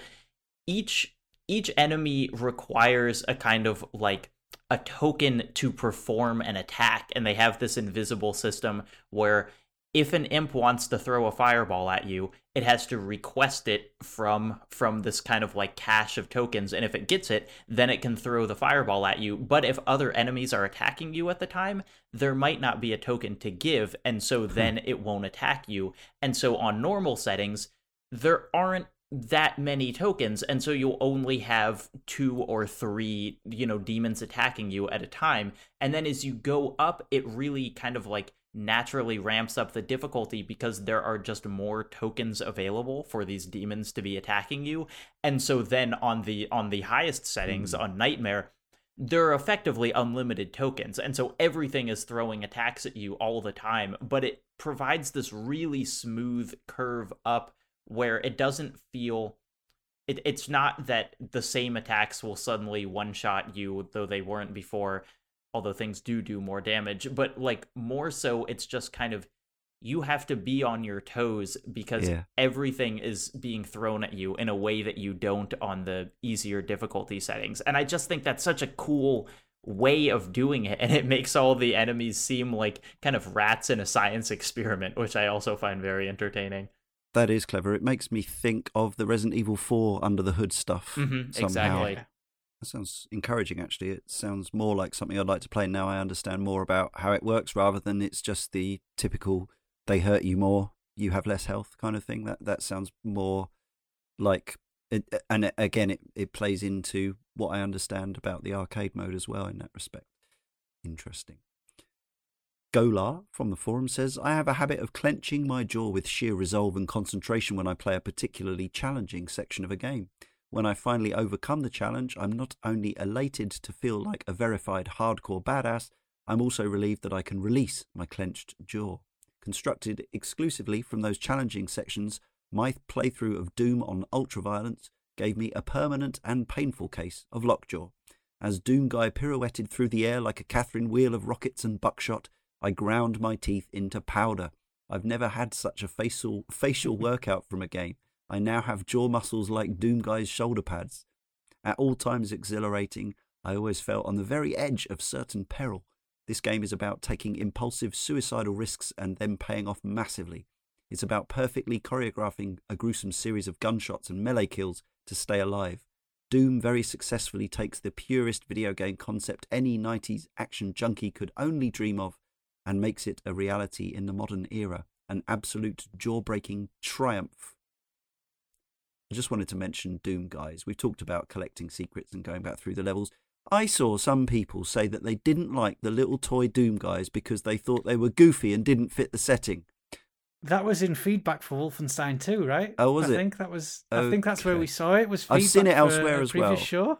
each each enemy requires a kind of like a token to perform an attack and they have this invisible system where if an imp wants to throw a fireball at you, it has to request it from from this kind of like cache of tokens and if it gets it, then it can throw the fireball at you. But if other enemies are attacking you at the time, there might not be a token to give and so hmm. then it won't attack you. And so on normal settings, there aren't that many tokens and so you'll only have two or three you know demons attacking you at a time. And then as you go up it really kind of like naturally ramps up the difficulty because there are just more tokens available for these demons to be attacking you. And so then on the on the highest settings mm. on nightmare there are effectively unlimited tokens. And so everything is throwing attacks at you all the time but it provides this really smooth curve up where it doesn't feel it, it's not that the same attacks will suddenly one shot you though they weren't before although things do do more damage but like more so it's just kind of you have to be on your toes because yeah. everything is being thrown at you in a way that you don't on the easier difficulty settings and i just think that's such a cool way of doing it and it makes all the enemies seem like kind of rats in a science experiment which i also find very entertaining that is clever it makes me think of the resident evil 4 under the hood stuff mm-hmm, exactly that sounds encouraging, actually. It sounds more like something I'd like to play now. I understand more about how it works rather than it's just the typical they hurt you more, you have less health kind of thing. That that sounds more like, it, and again, it, it plays into what I understand about the arcade mode as well in that respect. Interesting. Golar from the forum says, I have a habit of clenching my jaw with sheer resolve and concentration when I play a particularly challenging section of a game. When I finally overcome the challenge, I'm not only elated to feel like a verified hardcore badass, I'm also relieved that I can release my clenched jaw. Constructed exclusively from those challenging sections, my playthrough of Doom on Ultraviolence gave me a permanent and painful case of lockjaw. As Doom Guy pirouetted through the air like a Catherine wheel of rockets and buckshot, I ground my teeth into powder. I've never had such a facial, facial workout from a game. I now have jaw muscles like Doom Guy's shoulder pads. At all times exhilarating, I always felt on the very edge of certain peril. This game is about taking impulsive suicidal risks and then paying off massively. It's about perfectly choreographing a gruesome series of gunshots and melee kills to stay alive. Doom very successfully takes the purest video game concept any 90s action junkie could only dream of and makes it a reality in the modern era, an absolute jaw breaking triumph I just wanted to mention Doom Guys. We've talked about collecting secrets and going back through the levels. I saw some people say that they didn't like the little toy Doom Guys because they thought they were goofy and didn't fit the setting. That was in feedback for Wolfenstein 2, right? Oh, was I it? I think that was. I think that's where we saw it. Was I've seen it elsewhere as well. Show?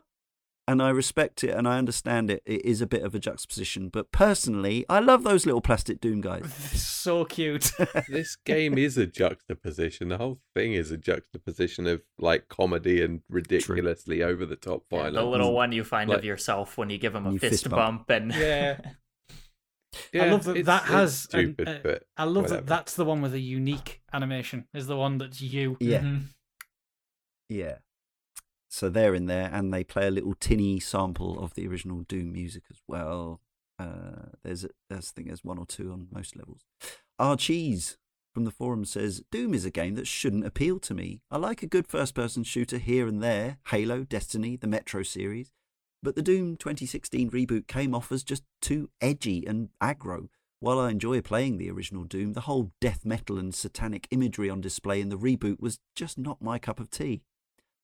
And I respect it and I understand it. It is a bit of a juxtaposition, but personally, I love those little plastic Doom guys. so cute. this game is a juxtaposition. The whole thing is a juxtaposition of like comedy and ridiculously over the top violence. Yeah, the little one you find like, of yourself when you give him a fist, fist, bump. and yeah. yeah. I love that that has stupid, an, uh, I love whatever. that that's the one with a unique animation. Is the one that's you. Yeah. Mm-hmm. Yeah. So they're in there, and they play a little tinny sample of the original Doom music as well. Uh, there's, a, there's, I think there's one or two on most levels. R Cheese from the forum says Doom is a game that shouldn't appeal to me. I like a good first-person shooter here and there, Halo, Destiny, the Metro series, but the Doom 2016 reboot came off as just too edgy and aggro. While I enjoy playing the original Doom, the whole death metal and satanic imagery on display in the reboot was just not my cup of tea.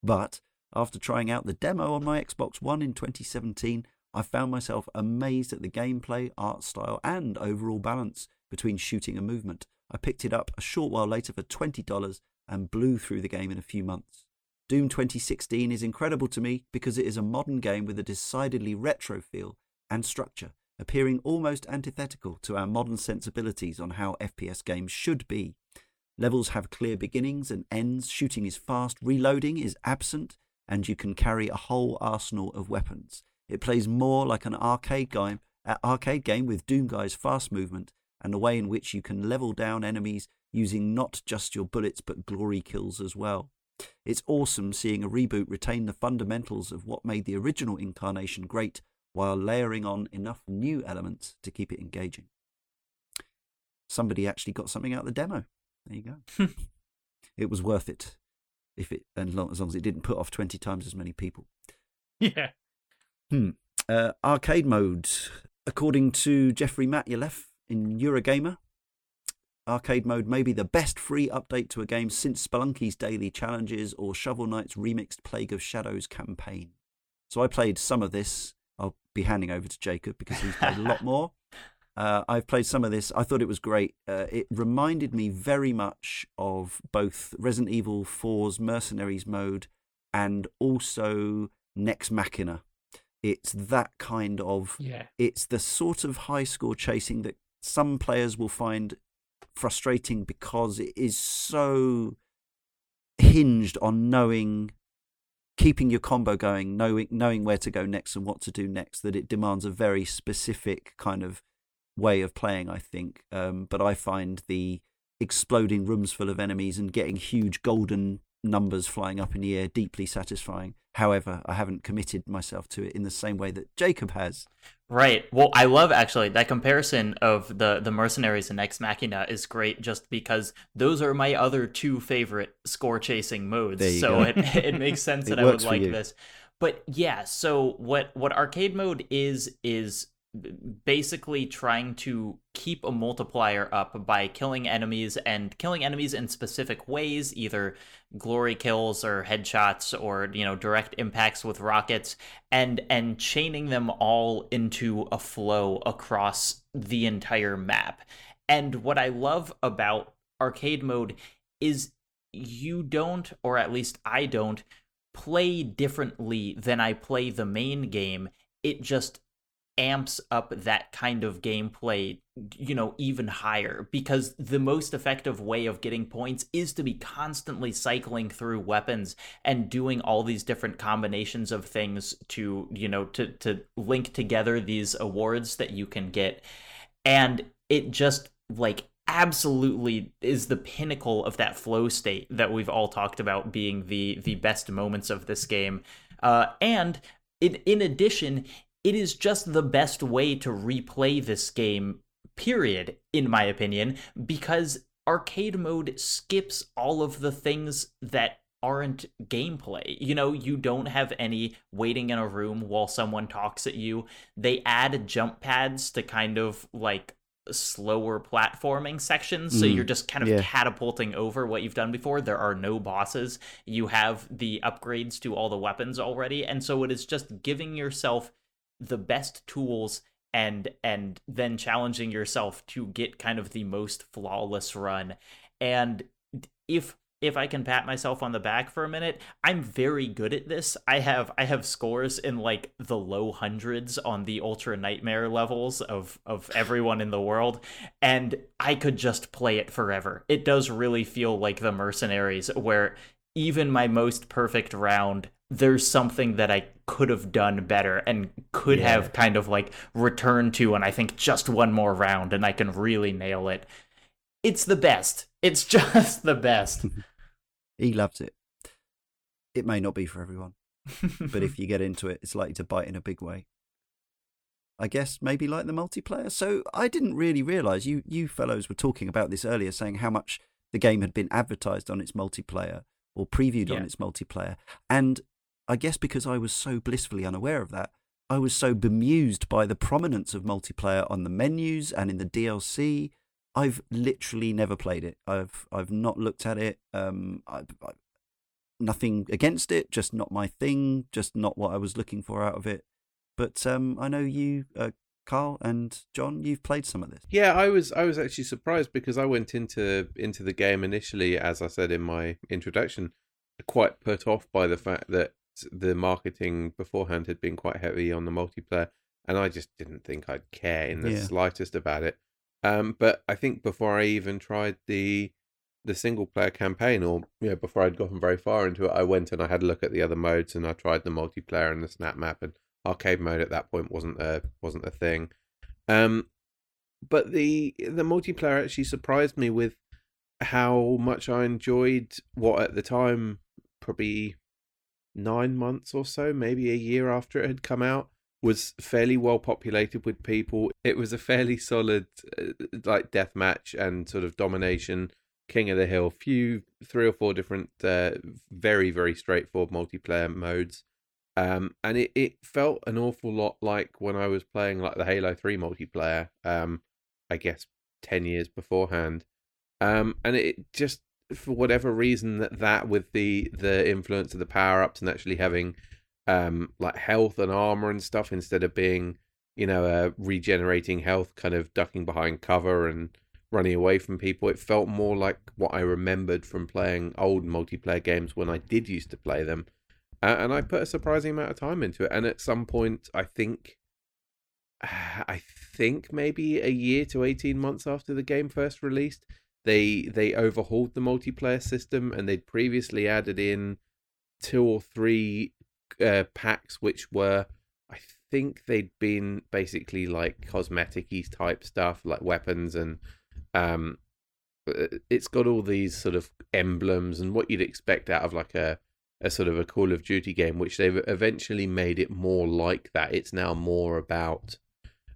But after trying out the demo on my Xbox One in 2017, I found myself amazed at the gameplay, art style, and overall balance between shooting and movement. I picked it up a short while later for $20 and blew through the game in a few months. Doom 2016 is incredible to me because it is a modern game with a decidedly retro feel and structure appearing almost antithetical to our modern sensibilities on how FPS games should be. Levels have clear beginnings and ends, shooting is fast, reloading is absent, and you can carry a whole arsenal of weapons. It plays more like an arcade game, uh, arcade game with Doom Guy's fast movement and the way in which you can level down enemies using not just your bullets but glory kills as well. It's awesome seeing a reboot retain the fundamentals of what made the original incarnation great while layering on enough new elements to keep it engaging. Somebody actually got something out of the demo. There you go. it was worth it, if it and long, as long as it didn't put off twenty times as many people. Yeah. Hmm. Uh, arcade mode, according to Jeffrey Matulef in Eurogamer, arcade mode may be the best free update to a game since Spelunky's daily challenges or Shovel Knight's remixed Plague of Shadows campaign. So I played some of this I'll be handing over to Jacob because he's played a lot more. Uh, I've played some of this. I thought it was great. Uh, it reminded me very much of both Resident Evil 4's Mercenaries mode and also Nex Machina. It's that kind of. Yeah. It's the sort of high score chasing that some players will find frustrating because it is so hinged on knowing keeping your combo going, knowing knowing where to go next and what to do next, that it demands a very specific kind of way of playing. I think, um, but I find the exploding rooms full of enemies and getting huge golden numbers flying up in the air deeply satisfying. However, I haven't committed myself to it in the same way that Jacob has. Right. Well, I love actually that comparison of the the mercenaries and Nex Machina is great just because those are my other two favorite score chasing modes. So it, it makes sense that I would like you. this. But yeah, so what what arcade mode is is basically trying to keep a multiplier up by killing enemies and killing enemies in specific ways either glory kills or headshots or you know direct impacts with rockets and and chaining them all into a flow across the entire map. And what i love about arcade mode is you don't or at least i don't play differently than i play the main game. It just amps up that kind of gameplay you know even higher because the most effective way of getting points is to be constantly cycling through weapons and doing all these different combinations of things to you know to to link together these awards that you can get. And it just like absolutely is the pinnacle of that flow state that we've all talked about being the the best moments of this game. Uh, and in, in addition, it is just the best way to replay this game, period, in my opinion, because arcade mode skips all of the things that aren't gameplay. You know, you don't have any waiting in a room while someone talks at you. They add jump pads to kind of like slower platforming sections so mm, you're just kind of yeah. catapulting over what you've done before there are no bosses you have the upgrades to all the weapons already and so it is just giving yourself the best tools and and then challenging yourself to get kind of the most flawless run and if if I can pat myself on the back for a minute, I'm very good at this. I have I have scores in like the low hundreds on the ultra nightmare levels of of everyone in the world and I could just play it forever. It does really feel like the mercenaries where even my most perfect round there's something that I could have done better and could yeah. have kind of like returned to and I think just one more round and I can really nail it. It's the best. It's just the best. he loves it. it may not be for everyone, but if you get into it, it's likely to bite in a big way. I guess maybe like the multiplayer. So I didn't really realize you you fellows were talking about this earlier, saying how much the game had been advertised on its multiplayer or previewed on its multiplayer, and I guess because I was so blissfully unaware of that, I was so bemused by the prominence of multiplayer on the menus and in the DLC. I've literally never played it. I've I've not looked at it. Um, I, I, nothing against it, just not my thing, just not what I was looking for out of it. But um, I know you, uh, Karl and Jon, you've played some of this. Yeah, I was I was actually surprised because I went into into the game initially, as I said in my introduction, quite put off by the fact that the marketing beforehand had been quite heavy on the multiplayer, and I just didn't think I'd care in the Yeah. slightest about it. Um, but I think before I even tried the the single player campaign, or you know, before I'd gotten very far into it, I went and I had a look at the other modes, and I tried the multiplayer and the SnapMap, and arcade mode at that point wasn't a wasn't a thing. Um, but the the multiplayer actually surprised me with how much I enjoyed what at the time probably nine months or so, maybe a year after it had come out, was fairly well populated with people. It was a fairly solid uh, like death match and sort of domination, king of the hill. Few three or four different uh, very very straightforward multiplayer modes. Um, and it, it felt an awful lot like when I was playing like the Halo 3 multiplayer, um, I guess 10 years beforehand. Um, and it just, for whatever reason, that, that with the, the influence of the power ups and actually having um, like health and armor and stuff instead of being, you know, uh, regenerating health, kind of ducking behind cover and running away from people, it felt more like what I remembered from playing old multiplayer games when I did used to play them. Uh, and I put a surprising amount of time into it. And at some point, I think, I think maybe a year to eighteen months after the game first released, they they overhauled the multiplayer system, and they'd previously added in two or three uh, packs, which were, I think they'd been basically like cosmetic-y type stuff, like weapons and um, uh, it's got all these sort of emblems and what you'd expect out of like a a sort of a Call of Duty game, which they've eventually made it more like that. It's now more about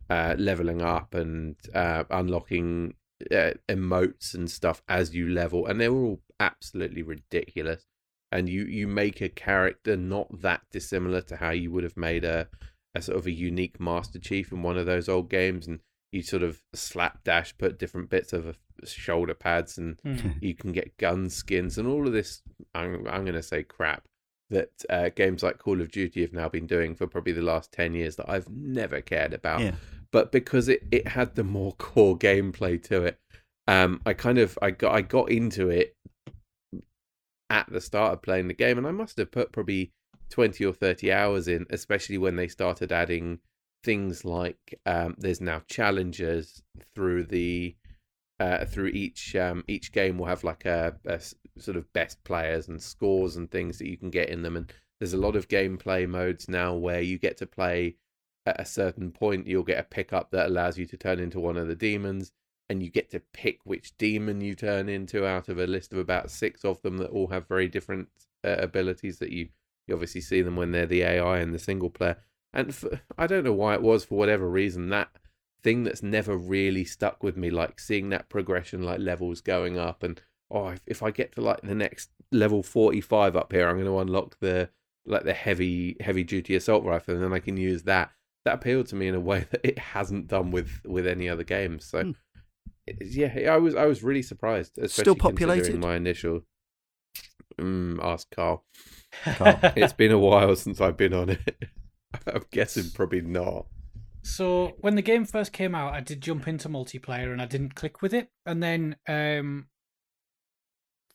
uh, leveling up and uh, unlocking uh, emotes and stuff as you level, and they're all absolutely ridiculous. And you you make a character not that dissimilar to how you would have made a a sort of a unique Master Chief in one of those old games, and you sort of slapdash put different bits of shoulder pads and Hmm. you can get gun skins and all of this i'm, I'm going to say crap that uh, games like call of duty have now been doing for probably the last 10 years that i've never cared about Yeah. but because it, it had the more core gameplay to it um i kind of i got i got into it at the start of playing the game and i must have put probably 20 or 30 hours in especially when they started adding things like um there's now challenges through the uh, through each um, each game will have like a sort of best players and scores and things that you can get in them. And there's a lot of gameplay modes now where you get to play at a certain point you'll get a pickup that allows you to turn into one of the demons and you get to pick which demon you turn into out of a list of about six of them that all have very different uh, abilities that you you obviously see them when they're the AI and the single player. And for, I don't know why it was for whatever reason that thing that's never really stuck with me like seeing that progression like levels going up and oh if, if i get to like the next level 45 up here i'm going to unlock the like the heavy heavy duty assault rifle and then i can use that. That appealed to me in a way that it hasn't done with with any other games. So it- yeah i was i was really surprised especially Still populated? my initial mm, ask karl. Karl. it's been a while since i've been on it. I'm guessing probably not So when the game first came out, I did jump into multiplayer and I didn't click with it. And then um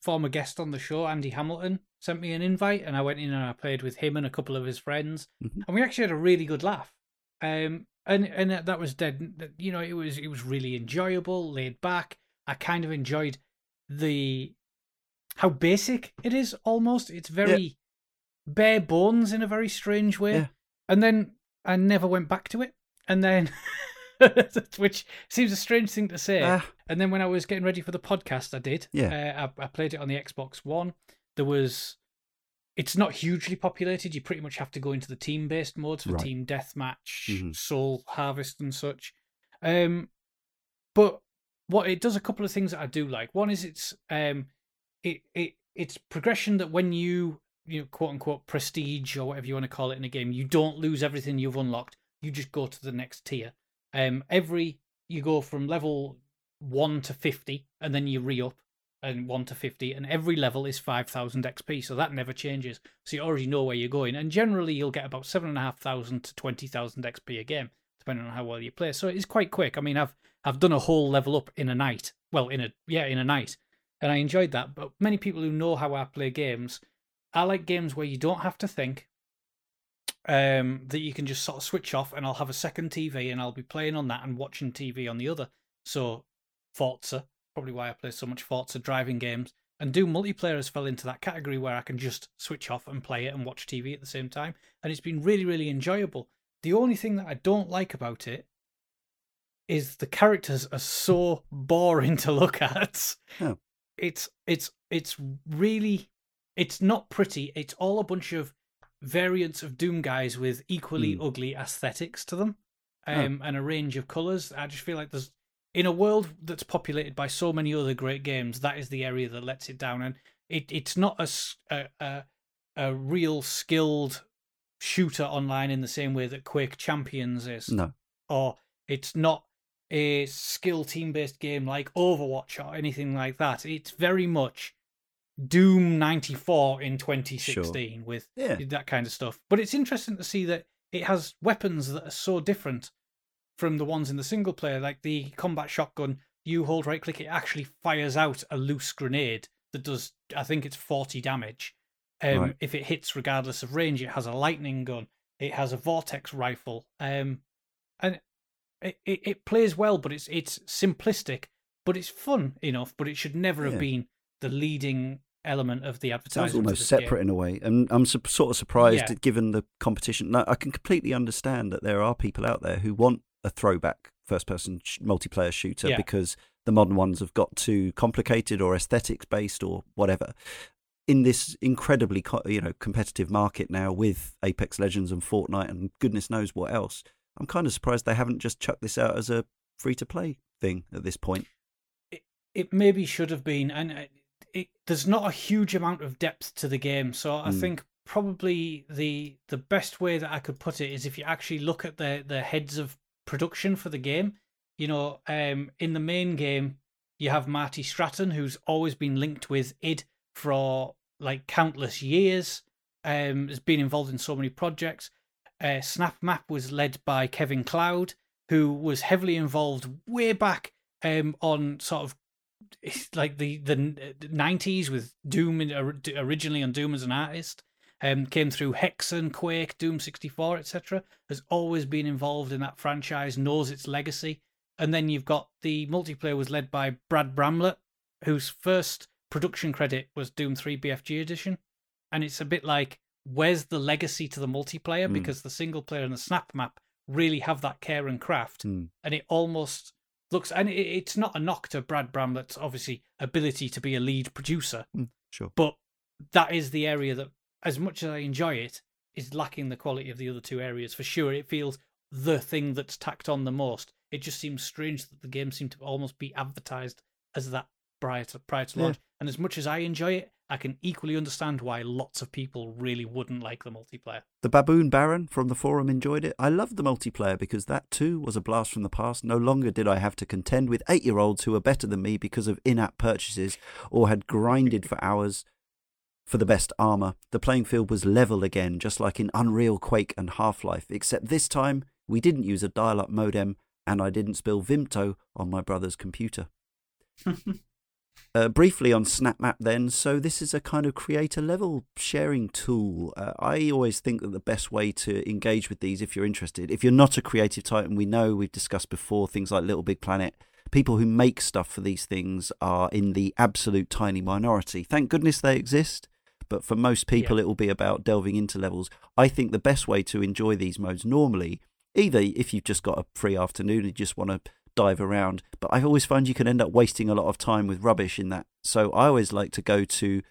former guest on the show, Andy Hamilton, sent me an invite and I went in and I played with him and a couple of his friends. Mhm. And we actually had a really good laugh. Um and and that was dead you know, it was it was really enjoyable, laid back. I kind of enjoyed the how basic it is almost. It's very bare bones in a very strange way. Yeah. And then I never went back to it. And then, which seems a strange thing to say. Ah, and then when I was getting ready for the podcast, I did. Yeah. Uh, I, I played it on the Xbox One. There was it's not hugely populated. You pretty much have to go into the team based modes for Right. team deathmatch, Mhm. soul harvest, and such. Um, but what it does a couple of things that I do like. One is it's um, it it it's progression that when you you know, quote unquote prestige or whatever you want to call it in a game, you don't lose everything you've unlocked. You just go to the next tier. Um, every you go from level one to fifty, and then you re up and one to fifty, and every level is five thousand XP, so that never changes. So you already know where you're going, and generally you'll get about seven and a half thousand to twenty thousand XP a game, depending on how well you play. So it is quite quick. I mean, I've I've done a whole level up in a night. Well, in a yeah, in a night, and I enjoyed that. But many people who know how I play games, I like games where you don't have to think. Um, that you can just sort of switch off, and I'll have a second TV, and I'll be playing on that and watching TV on the other. So, Forza, probably why I play so much Forza driving games, and Doom multiplayer has fell into that category where I can just switch off and play it and watch TV at the same time, and it's been really, really enjoyable. The only thing that I don't like about it is the characters are so boring to look at. Oh. It's it's it's really it's not pretty. It's all a bunch of variants of Doom guys with equally Hmm. ugly aesthetics to them, Oh. um, and a range of colors. I just feel like there's in a world that's populated by so many other great games, that is the area that lets it down, and it it's not a a, a real skilled shooter online in the same way that Quake Champions is No. or it's not a skill team based game like Overwatch or anything like that. It's very much Doom 94 in 2016 with Yeah. that kind of stuff. But it's interesting to see that it has weapons that are so different from the ones in the single player. Like the combat shotgun, you hold right click, it actually fires out a loose grenade that does, I think it's 40 damage. Um, Right. If it hits regardless of range, it has a lightning gun. It has a vortex rifle. Um, and it, it, it plays well, but it's it's simplistic, but it's fun enough. But it should never Yeah. have been the leading element of the advertisement. Sounds of almost separate game. in a way, and I'm su- sort of surprised Yeah. given the competition. No, I can completely understand that there are people out there who want a throwback first-person sh- multiplayer shooter Yeah. because the modern ones have got too complicated or aesthetics based or whatever. In this incredibly, co- you know, competitive market now with Apex Legends and Fortnite and goodness knows what else, I'm kind of surprised they haven't just chucked this out as a free-to-play thing at this point. it maybe should have been, and uh, it, there's not a huge amount of depth to the game. So I Mm. think probably the the best way that I could put it is if you actually look at the the heads of production for the game. You know, um, in the main game, you have Marty Stratton, who's always been linked with id for like countless years. Um, has been involved in so many projects. Uh, SnapMap was led by Kevin Cloud, who was heavily involved way back um, on sort of like the the nineties with Doom originally on Doom as an artist. Um, came through Hexen, Quake, Doom sixty four, etc. Has always been involved in that franchise, knows its legacy. And then you've got the multiplayer was led by Brad Bramlett, whose first production credit was Doom three BFG edition, and it's a bit like where's the legacy to the multiplayer Hmm. because the single player and the SnapMap really have that care and craft Hmm. and it almost looks and it, it's not a knock to Brad Bramlett's obviously ability to be a lead producer, mm, Sure. but that is the area that, as much as I enjoy it, is lacking the quality of the other two areas for sure. It feels the thing that's tacked on the most. It just seems strange that the game seemed to almost be advertised as that prior to prior to Yeah. launch. And as much as I enjoy it, I can equally understand why lots of people really wouldn't like the multiplayer. The Baboon Baron from the forum enjoyed it. I loved the multiplayer because that too was a blast from the past. No longer did I have to contend with eight year olds who were better than me because of in app purchases or had grinded for hours for the best armour. The playing field was level again, just like in Unreal, Quake, and Half Life, except this time we didn't use a dial up modem and I didn't spill Vimto on my brother's computer. Uh, briefly on SnapMap, then. So, this is a kind of creator level sharing tool. Uh, I always think that the best way to engage with these, if you're interested, if you're not a creative titan, we know we've discussed before things like Little Big Planet. People who make stuff for these things are in the absolute tiny minority. Thank goodness they exist, but for most people, Yeah. it will be about delving into levels. I think the best way to enjoy these modes normally, either if you've just got a free afternoon and you just want to dive around. But I always find you can end up wasting a lot of time with rubbish in that. So I always like to go to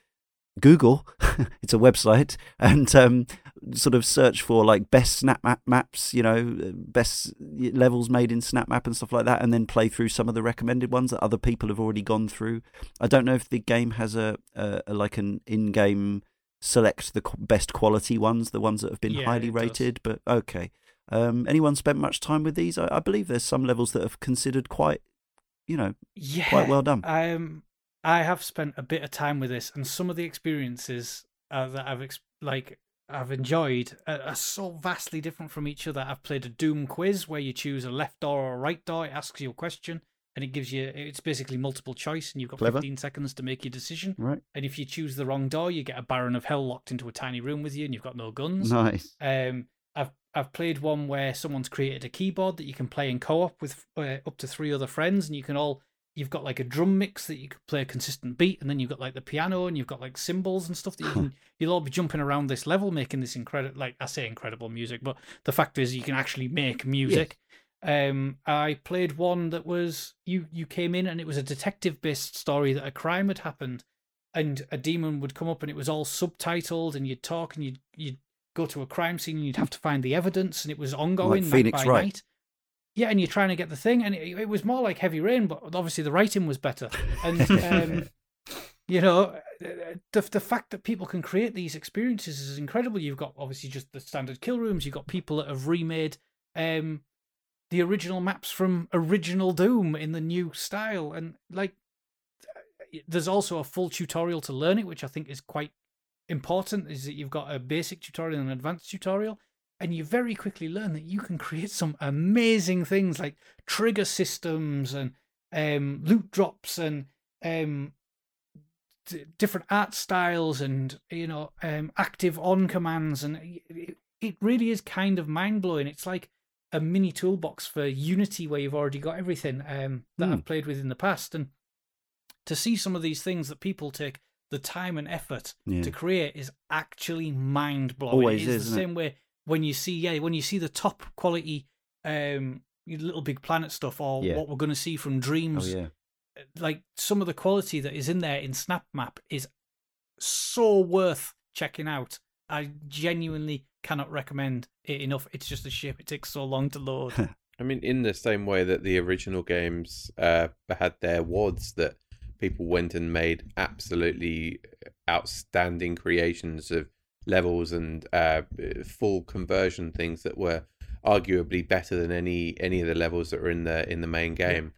Google, it's a website, and um, sort of search for like best SnapMap maps, you know, best levels made in SnapMap and stuff like that, and then play through some of the recommended ones that other people have already gone through. I don't know if the game has a, a, a like an in-game select the best quality ones, the ones that have been Yeah, highly it does. rated, but okay. Um, anyone spent much time with these? I, I believe there's some levels that have considered quite, you know, Yeah, quite well done. Um, I have spent a bit of time with this, and some of the experiences uh, that I've ex- like I've enjoyed are, are so vastly different from each other. I've played a Doom quiz where you choose a left door or a right door. It asks you a question, and it gives you it's basically multiple choice, and you've got Clever. 15 seconds to make your decision. right? And if you choose the wrong door, you get a Baron of Hell locked into a tiny room with you, and you've got no guns. Nice. Um, I've played one where someone's created a keyboard that you can play in co-op with uh, up to three other friends, and you can all you've got like a drum mix that you can play a consistent beat, and then you've got like the piano, and you've got like cymbals and stuff that you can you'll all be jumping around this level making this incredible like I say incredible music, but the fact is you can actually make music. Um, I played one that was you you came in and it was a detective based story that a crime had happened, and a demon would come up and it was all subtitled, and you'd talk and you'd you'd go to a crime scene and you'd have to find the evidence, and it was ongoing night Phoenix by Wright. night. Yeah, and you're trying to get the thing, and it, it was more like Heavy Rain, but obviously the writing was better. And um, you know, the the fact that people can create these experiences is incredible. You've got obviously just the standard kill rooms. You've got people that have remade um, the original maps from original Doom in the new style, and like, there's also a full tutorial to learn it, which I think is quite important. Is that you've got a basic tutorial and an advanced tutorial, and you very quickly learn that you can create some amazing things like trigger systems and um, loot drops and um, d- different art styles and you know um, active on commands and it, it really is kind of mind blowing. It's like a mini toolbox for Unity where you've already got everything um, that Hmm. I've played with in the past, and to see some of these things that people take the time and effort Yeah. to create is actually mind blowing. Always it is, is isn't the it? same way when you see yeah when you see the top quality um little big planet stuff or Yeah. what we're going to see from Oh dreams yeah. like some of the quality that is in there in SnapMap is so worth checking out i genuinely cannot recommend it enough it's just a shame it takes so long to load I mean, in the same way that the original games uh, had their wads that people went and made absolutely outstanding creations of levels and uh, full conversion things that were arguably better than any any of the levels that are in the in the main game.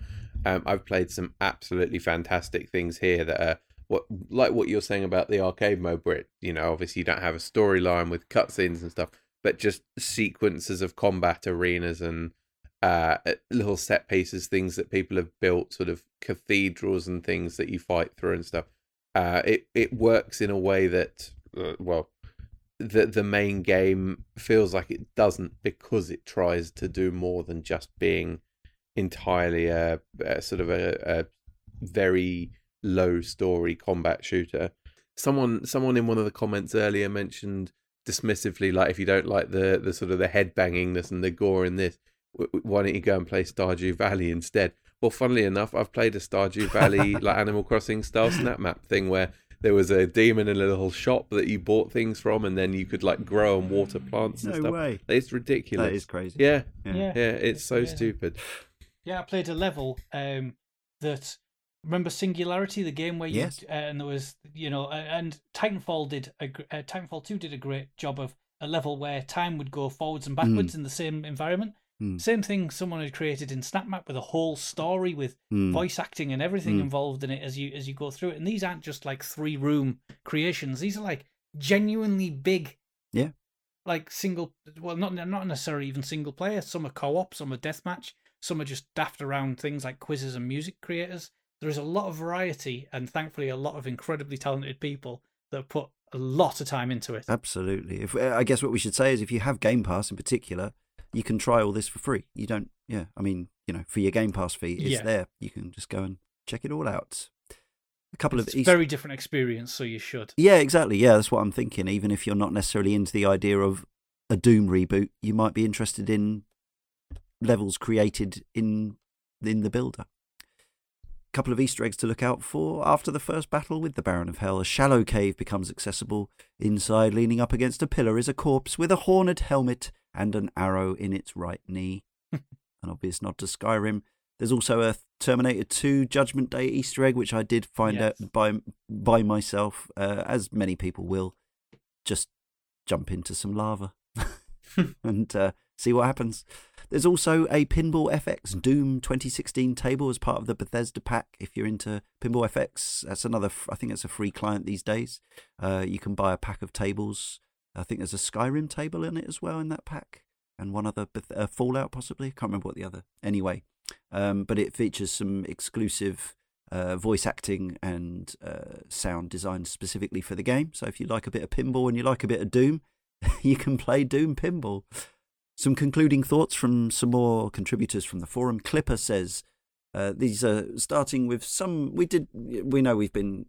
Um, I've played some absolutely fantastic things here that are what like what you're saying about the arcade mode, where it, you know obviously you don't have a storyline with cutscenes and stuff, but just sequences of combat arenas and uh, little set pieces, things that people have built, sort of cathedrals and things that you fight through and stuff. Uh, it it works in a way that uh, well, the the main game feels like it doesn't because it tries to do more than just being entirely a, a sort of a, a very low story combat shooter. Someone someone in one of the comments earlier mentioned dismissively like if you don't like the the sort of the head bangingness and the gore in this why don't you go and play Stardew Valley instead? Well, funnily enough, I've played a Stardew Valley like Animal Crossing style SnapMap thing where there was a demon in a little shop that you bought things from, and then you could like grow and water plants and No stuff. way. It's ridiculous. That is crazy. Yeah, Yeah. yeah yeah, it's so Yeah. stupid. Yeah, I played a level um, that remember Singularity, the game where you Yes. uh, and there was you know uh, and Titanfall did a uh, Titanfall two did a great job of a level where time would go forwards and backwards in the same environment. Mm. Same thing someone had created in SnapMap with a whole story with Mm. voice acting and everything Mm. involved in it as you as you go through it. And these aren't just like three room creations; these are like genuinely big. Yeah. Like single, well, not not necessarily even single player. Some are co-op, some are deathmatch, some are just daft around things like quizzes and music creators. There is a lot of variety, and thankfully, a lot of incredibly talented people that put a lot of time into it. Absolutely. If uh, I guess what we should say is, if you have Game Pass in particular, you can try all this for free. You don't. Yeah. I mean, you know, for your Game Pass fee, it's Yeah. there. You can just go and check it all out. A couple It's of a very different experience, so you should. Yeah, exactly. Yeah, that's what I'm thinking. Even if you're not necessarily into the idea of a Doom reboot, you might be interested in levels created in in the builder. A couple of Easter eggs to look out for. After the first battle with the Baron of Hell, a shallow cave becomes accessible. Inside, leaning up against a pillar, is a corpse with a horned helmet and an arrow in its right knee. An obvious nod to Skyrim. There's also a Terminator 2 Judgment Day Easter egg, which I did find Yes. out by by myself, uh, as many people will. Just jump into some lava and uh, see what happens. There's also a Pinball FX Doom 2016 table as part of the Bethesda pack. If you're into Pinball FX, that's another. I think it's a free client these days. Uh, you can buy a pack of tables. I think there's a Skyrim table in it as well in that pack, and one other uh, Fallout possibly. Can't remember what the other. Anyway, um, but it features some exclusive uh, voice acting and uh, sound designed specifically for the game. So if you like a bit of pinball and you like a bit of Doom, you can play Doom Pinball. Some concluding thoughts from some more contributors from the forum. Clipper says uh, these are starting with some. We did. We know we've been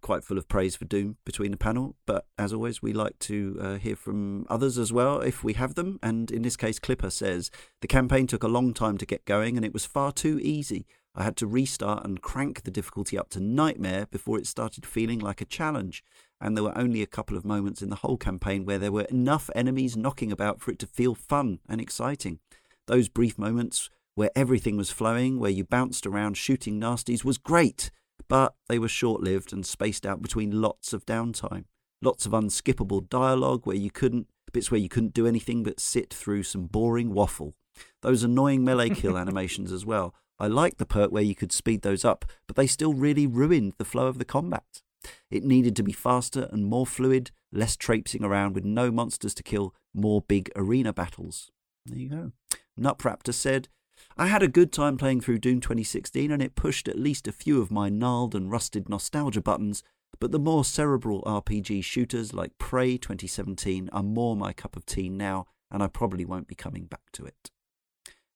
quite full of praise for Doom between the panel, but as always, we like to uh, hear from others as well if we have them. And in this case, Clipper says the campaign took a long time to get going, and it was far too easy. I had to restart and crank the difficulty up to nightmare before it started feeling like a challenge. And there were only a couple of moments in the whole campaign where there were enough enemies knocking about for it to feel fun and exciting. Those brief moments where everything was flowing, where you bounced around shooting nasties, was great, but they were short lived and spaced out between lots of downtime. Lots of unskippable dialogue where you couldn't, bits where you couldn't do anything but sit through some boring waffle. Those annoying melee kill animations as well. I liked the perk where you could speed those up, but they still really ruined the flow of the combat. It needed to be faster and more fluid, less traipsing around with no monsters to kill, more big arena battles. There you go. Nupraptor said, I had a good time playing through Doom 2016 and it pushed at least a few of my gnarled and rusted nostalgia buttons, but the more cerebral RPG shooters like Prey 2017 are more my cup of tea now, and I probably won't be coming back to it.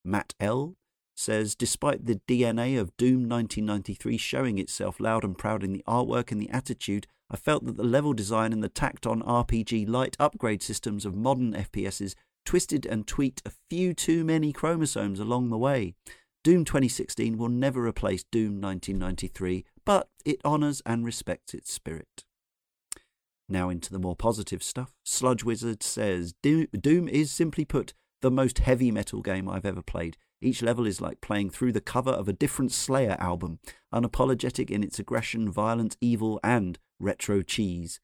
Matt L says despite the DNA of Doom 1993 showing itself loud and proud in the artwork and the attitude, I felt that the level design and the tacked on RPG light upgrade systems of modern FPSs twisted and tweaked a few too many chromosomes along the way. Doom 2016 will never replace Doom 1993, but it honours and respects its spirit. Now into the more positive stuff. Sludge Wizard says Doom, is simply put the most heavy metal game I've ever played. Each level is like playing through the cover of a different Slayer album, unapologetic in its aggression, violence, evil, and retro cheese.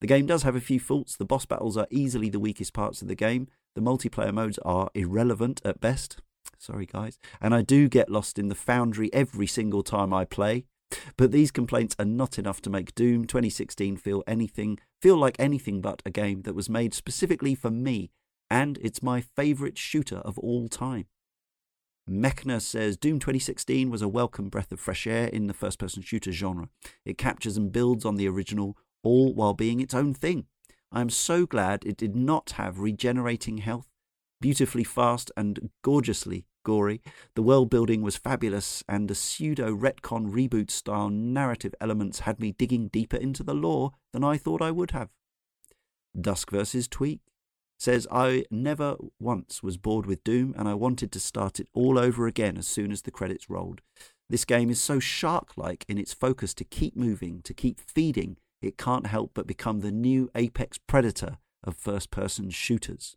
The game does have a few faults. The boss battles are easily the weakest parts of the game. The multiplayer modes are irrelevant at best. Sorry, guys. And I do get lost in the foundry every single time I play. But these complaints are not enough to make Doom 2016 feel anything feel like anything but a game that was made specifically for me, and it's my favourite shooter of all time. Mechner says Doom 2016 was a welcome breath of fresh air in the first person shooter genre. It captures and builds on the original, all while being its own thing. I am so glad it did not have regenerating health, beautifully fast and gorgeously gory. The world building was fabulous, and the pseudo retcon reboot style narrative elements had me digging deeper into the lore than I thought I would have. Dusk vs. Tweak says I never once was bored with Doom and I wanted to start it all over again as soon as the credits rolled. This game is so shark like in its focus to keep moving, to keep feeding, it can't help but become the new apex predator of first person shooters.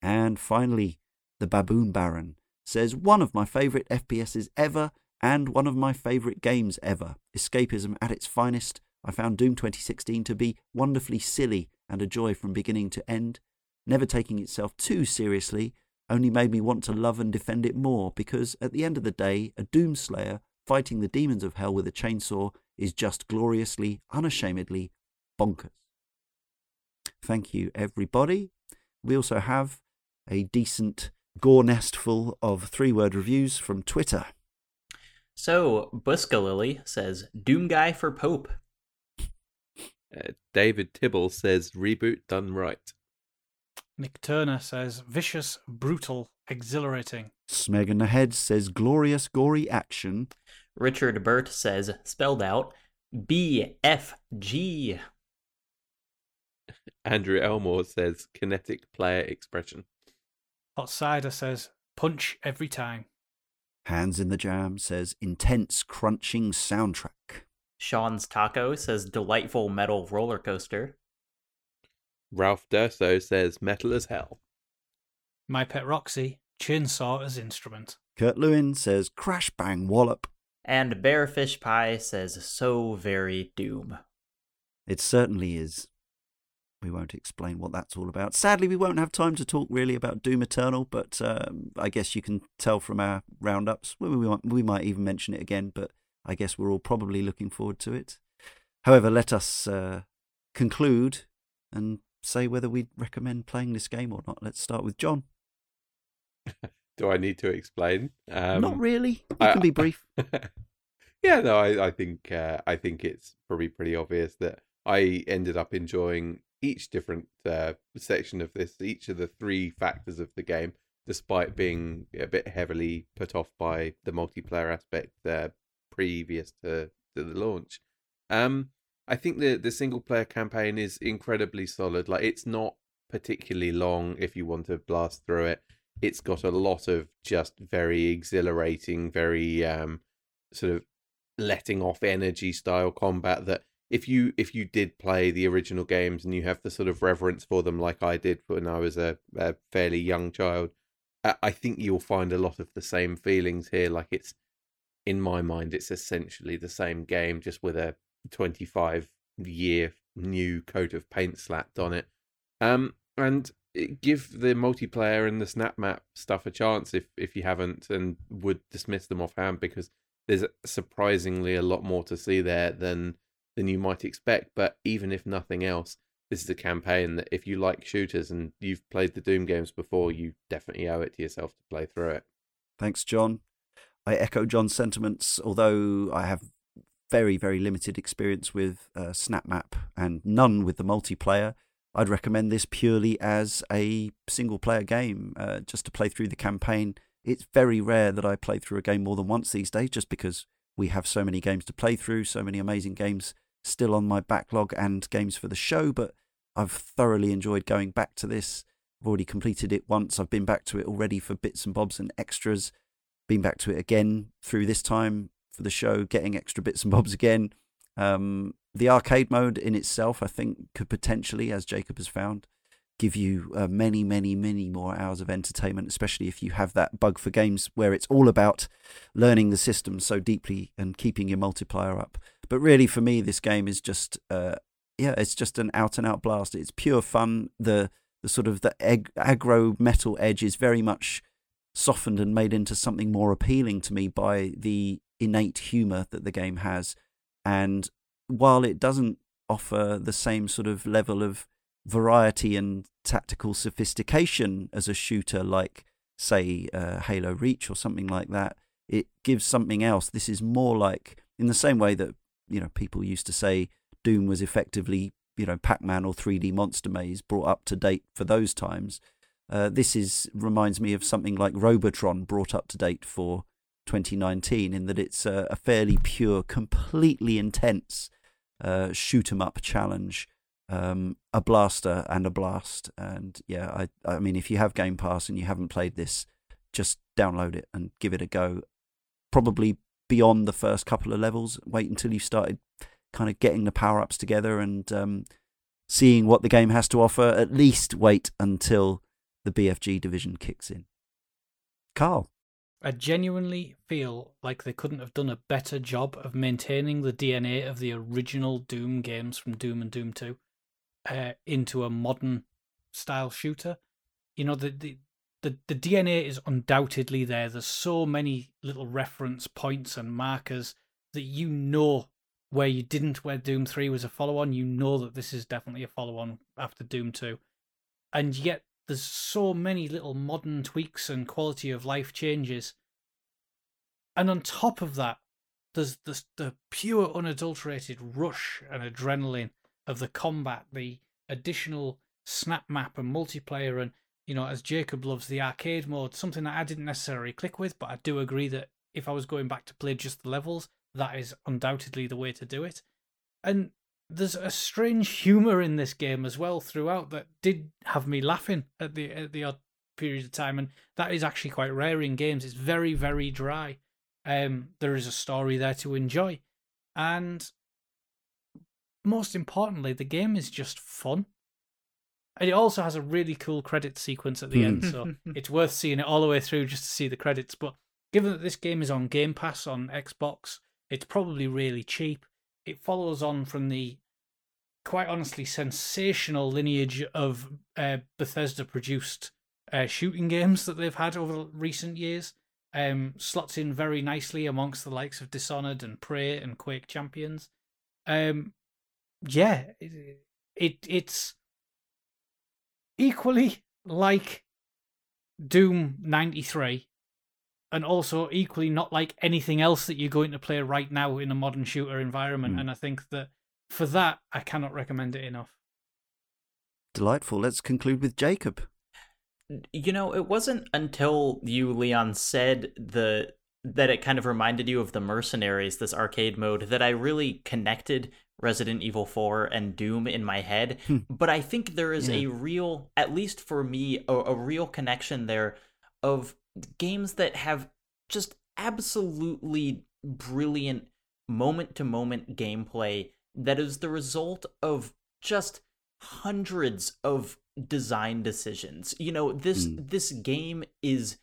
And finally, the Baboon Baron says one of my favourite FPSs ever and one of my favourite games ever. Escapism at its finest. I found Doom 2016 to be wonderfully silly and a joy from beginning to end. Never taking itself too seriously only made me want to love and defend it more because at the end of the day, a Doom Slayer fighting the demons of hell with a chainsaw is just gloriously, unashamedly bonkers. Thank you, everybody. We also have a decent gore nest full of three word reviews from Twitter. So, Buskalily says, Doom Guy for Pope. Uh, David Tibble says reboot done right. Nick Turner says vicious, brutal, exhilarating. Smeg in the Head says glorious, gory action. Richard Burt says, spelled out, BFG. Andrew Elmore says kinetic player expression. Hot Cider says punch every time. Hands in the Jam says intense crunching soundtrack. Sean's Taco says delightful metal roller coaster. Ralph Durso says metal as hell. My Pet Roxy, chainsaw as instrument. Kurt Lewin says crash bang wallop. And Bearfish Pie says so very doom. It certainly is. We won't explain what that's all about. Sadly, we won't have time to talk really about Doom Eternal, but um, I guess you can tell from our roundups. We, we, might, we might even mention it again, but I guess we're all probably looking forward to it. However, let us uh, conclude and say whether we recommend playing this game or not. Let's start with Jon. Do I need to explain? Um, not really. You I- can be brief. yeah, no, I, I think uh, I think it's probably pretty obvious that I ended up enjoying each different uh, section of this, each of the three factors of the game, despite being a bit heavily put off by the multiplayer aspect uh, previous to, to the launch. Um, I think the the single player campaign is incredibly solid. Like it's not particularly long if you want to blast through it. It's got a lot of just very exhilarating, very um, sort of letting off energy style combat that if you if you did play the original games and you have the sort of reverence for them like I did when I was a, a fairly young child, I- think you'll find a lot of the same feelings here. Like it's in my mind, it's essentially the same game just with a 25 year new coat of paint slapped on it. Um, and give the multiplayer and the SnapMap stuff a chance if if you haven't and would dismiss them offhand because there's surprisingly a lot more to see there than than you might expect. But even if nothing else, this is a campaign that if you like shooters and you've played the Doom games before, you definitely owe it to yourself to play through it. Thanks, Jon. I echo Jon's sentiments, although I have very, very limited experience with uh, SnapMap and none with the multiplayer. I'd recommend this purely as a single player game, uh, just to play through the campaign. It's very rare that I play through a game more than once these days, just because we have so many games to play through, so many amazing games still on my backlog and games for the show. But I've thoroughly enjoyed going back to this. I've already completed it once. I've been back to it already for bits and bobs and extras. Been back to it again through this time for the show, getting extra bits and bobs again. Um, the arcade mode in itself, I think, could potentially, as Jacob has found, give you uh, many, many, many more hours of entertainment, especially if you have that bug for games where it's all about learning the system so deeply and keeping your multiplier up. But really, for me, this game is just, uh, yeah, it's just an out and out blast. It's pure fun. The the sort of the ag- aggro metal edge is very much softened and made into something more appealing to me by the innate humor that the game has. And while it doesn't offer the same sort of level of variety and tactical sophistication as a shooter like, say, uh, Halo Reach or something like that, it gives something else. This is more like, in the same way that, you know, people used to say Doom was effectively, you know, Pac Man or 3D Monster Maze brought up to date for those times. Uh, this is reminds me of something like Robotron brought up to date for 2019 in that it's a, a fairly pure, completely intense shoot 'em up challenge, um, a blaster and a blast. And yeah, I I mean, if you have Game Pass and you haven't played this, just download it and give it a go. Probably beyond the first couple of levels. Wait until you've started kind of getting the power ups together and um, seeing what the game has to offer. At least wait until the BFG division kicks in. Karl. I genuinely feel like they couldn't have done a better job of maintaining the DNA of the original Doom games from Doom and Doom 2 uh, into a modern style shooter. You know, the, the the the DNA is undoubtedly there. There's so many little reference points and markers that you know where you didn't, where Doom 3 was a follow on, you know that this is definitely a follow on after Doom 2. And yet there's so many little modern tweaks and quality of life changes. And on top of that, there's the, the pure unadulterated rush and adrenaline of the combat, the additional SnapMap and multiplayer and you know, as Jacob loves the arcade mode, something that I didn't necessarily click with, but I do agree that if I was going back to play just the levels, that is undoubtedly the way to do it. And there's a strange humor in this game as well throughout that did have me laughing at the at the odd period of time, and that is actually quite rare in games. It's very, very dry. Um, there is a story there to enjoy, and most importantly, the game is just fun. And it also has a really cool credit sequence at the end, so it's worth seeing it all the way through just to see the credits. But given that this game is on Game Pass on Xbox, it's probably really cheap. It follows on from the quite honestly sensational lineage of uh, Bethesda produced uh, shooting games that they've had over recent years. Um, slots in very nicely amongst the likes of Dishonored and Prey and Quake Champions. Um, yeah, it, it it's equally like Doom 93 and also equally not like anything else that you're going to play right now in a modern shooter environment Mm. and I think that for that I cannot recommend it enough. Delightful. Let's conclude with Jacob. You know, it wasn't until you, Leon, said the that it kind of reminded you of the Mercenaries, this arcade mode, that I really connected Resident Evil 4 and Doom in my head. Hmm. But I think there is a real, at least for me, a, a real connection there of games that have just absolutely brilliant moment to moment gameplay that is the result of just hundreds of design decisions. You know, this Mm. this game is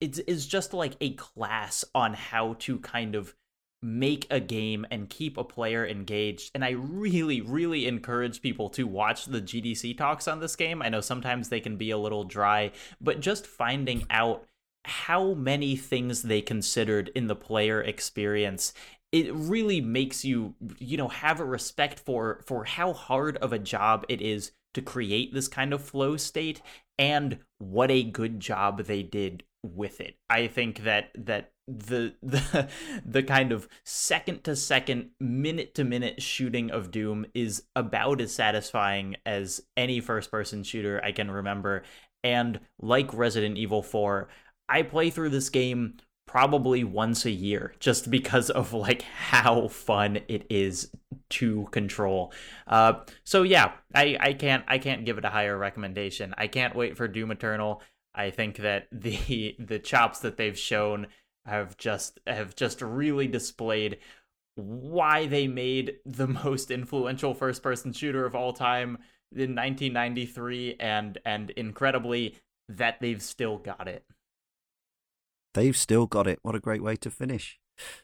it's is just like a class on how to kind of make a game and keep a player engaged. And I really, really encourage people to watch the GDC talks on this game. I know sometimes they can be a little dry, but just finding out how many things they considered in the player experience it really makes you you know have a respect for for how hard of a job it is to create this kind of flow state and what a good job they did with it. I think that that the the the kind of second to second minute to minute shooting of doom is about as satisfying as any first person shooter i can remember. And like resident evil 4 i play through this game probably once a year just because of like how fun it is to control. Uh, so yeah, I, I can't I can't give it a higher recommendation. I can't wait for Doom Eternal. I think that the the chops that they've shown have just have just really displayed why they made the most influential first person shooter of all time in 1993 and and incredibly that they've still got it. They've still got it. What a great way to finish.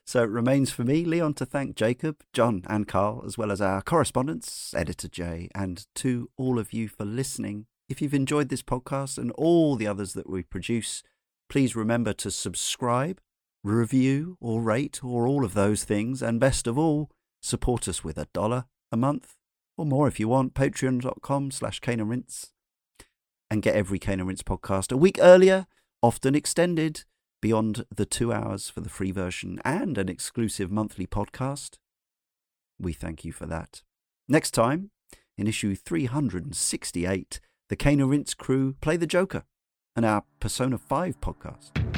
So it remains for me, Leon, to thank Jacob, Jon, and Karl, as well as our correspondents, Editor Jay, and to all of you for listening. If you've enjoyed this podcast and all the others that we produce, please remember to subscribe, review, or rate, or all of those things. And best of all, support us with a dollar a month or more if you want. Patreon.com slash Cane and Rinse. And get every and Rinse podcast a week earlier, often extended beyond the two hours for the free version and an exclusive monthly podcast. We thank you for that. Next time, in issue 368, the Cane and Rinse crew play the Joker and our Persona 5 podcast.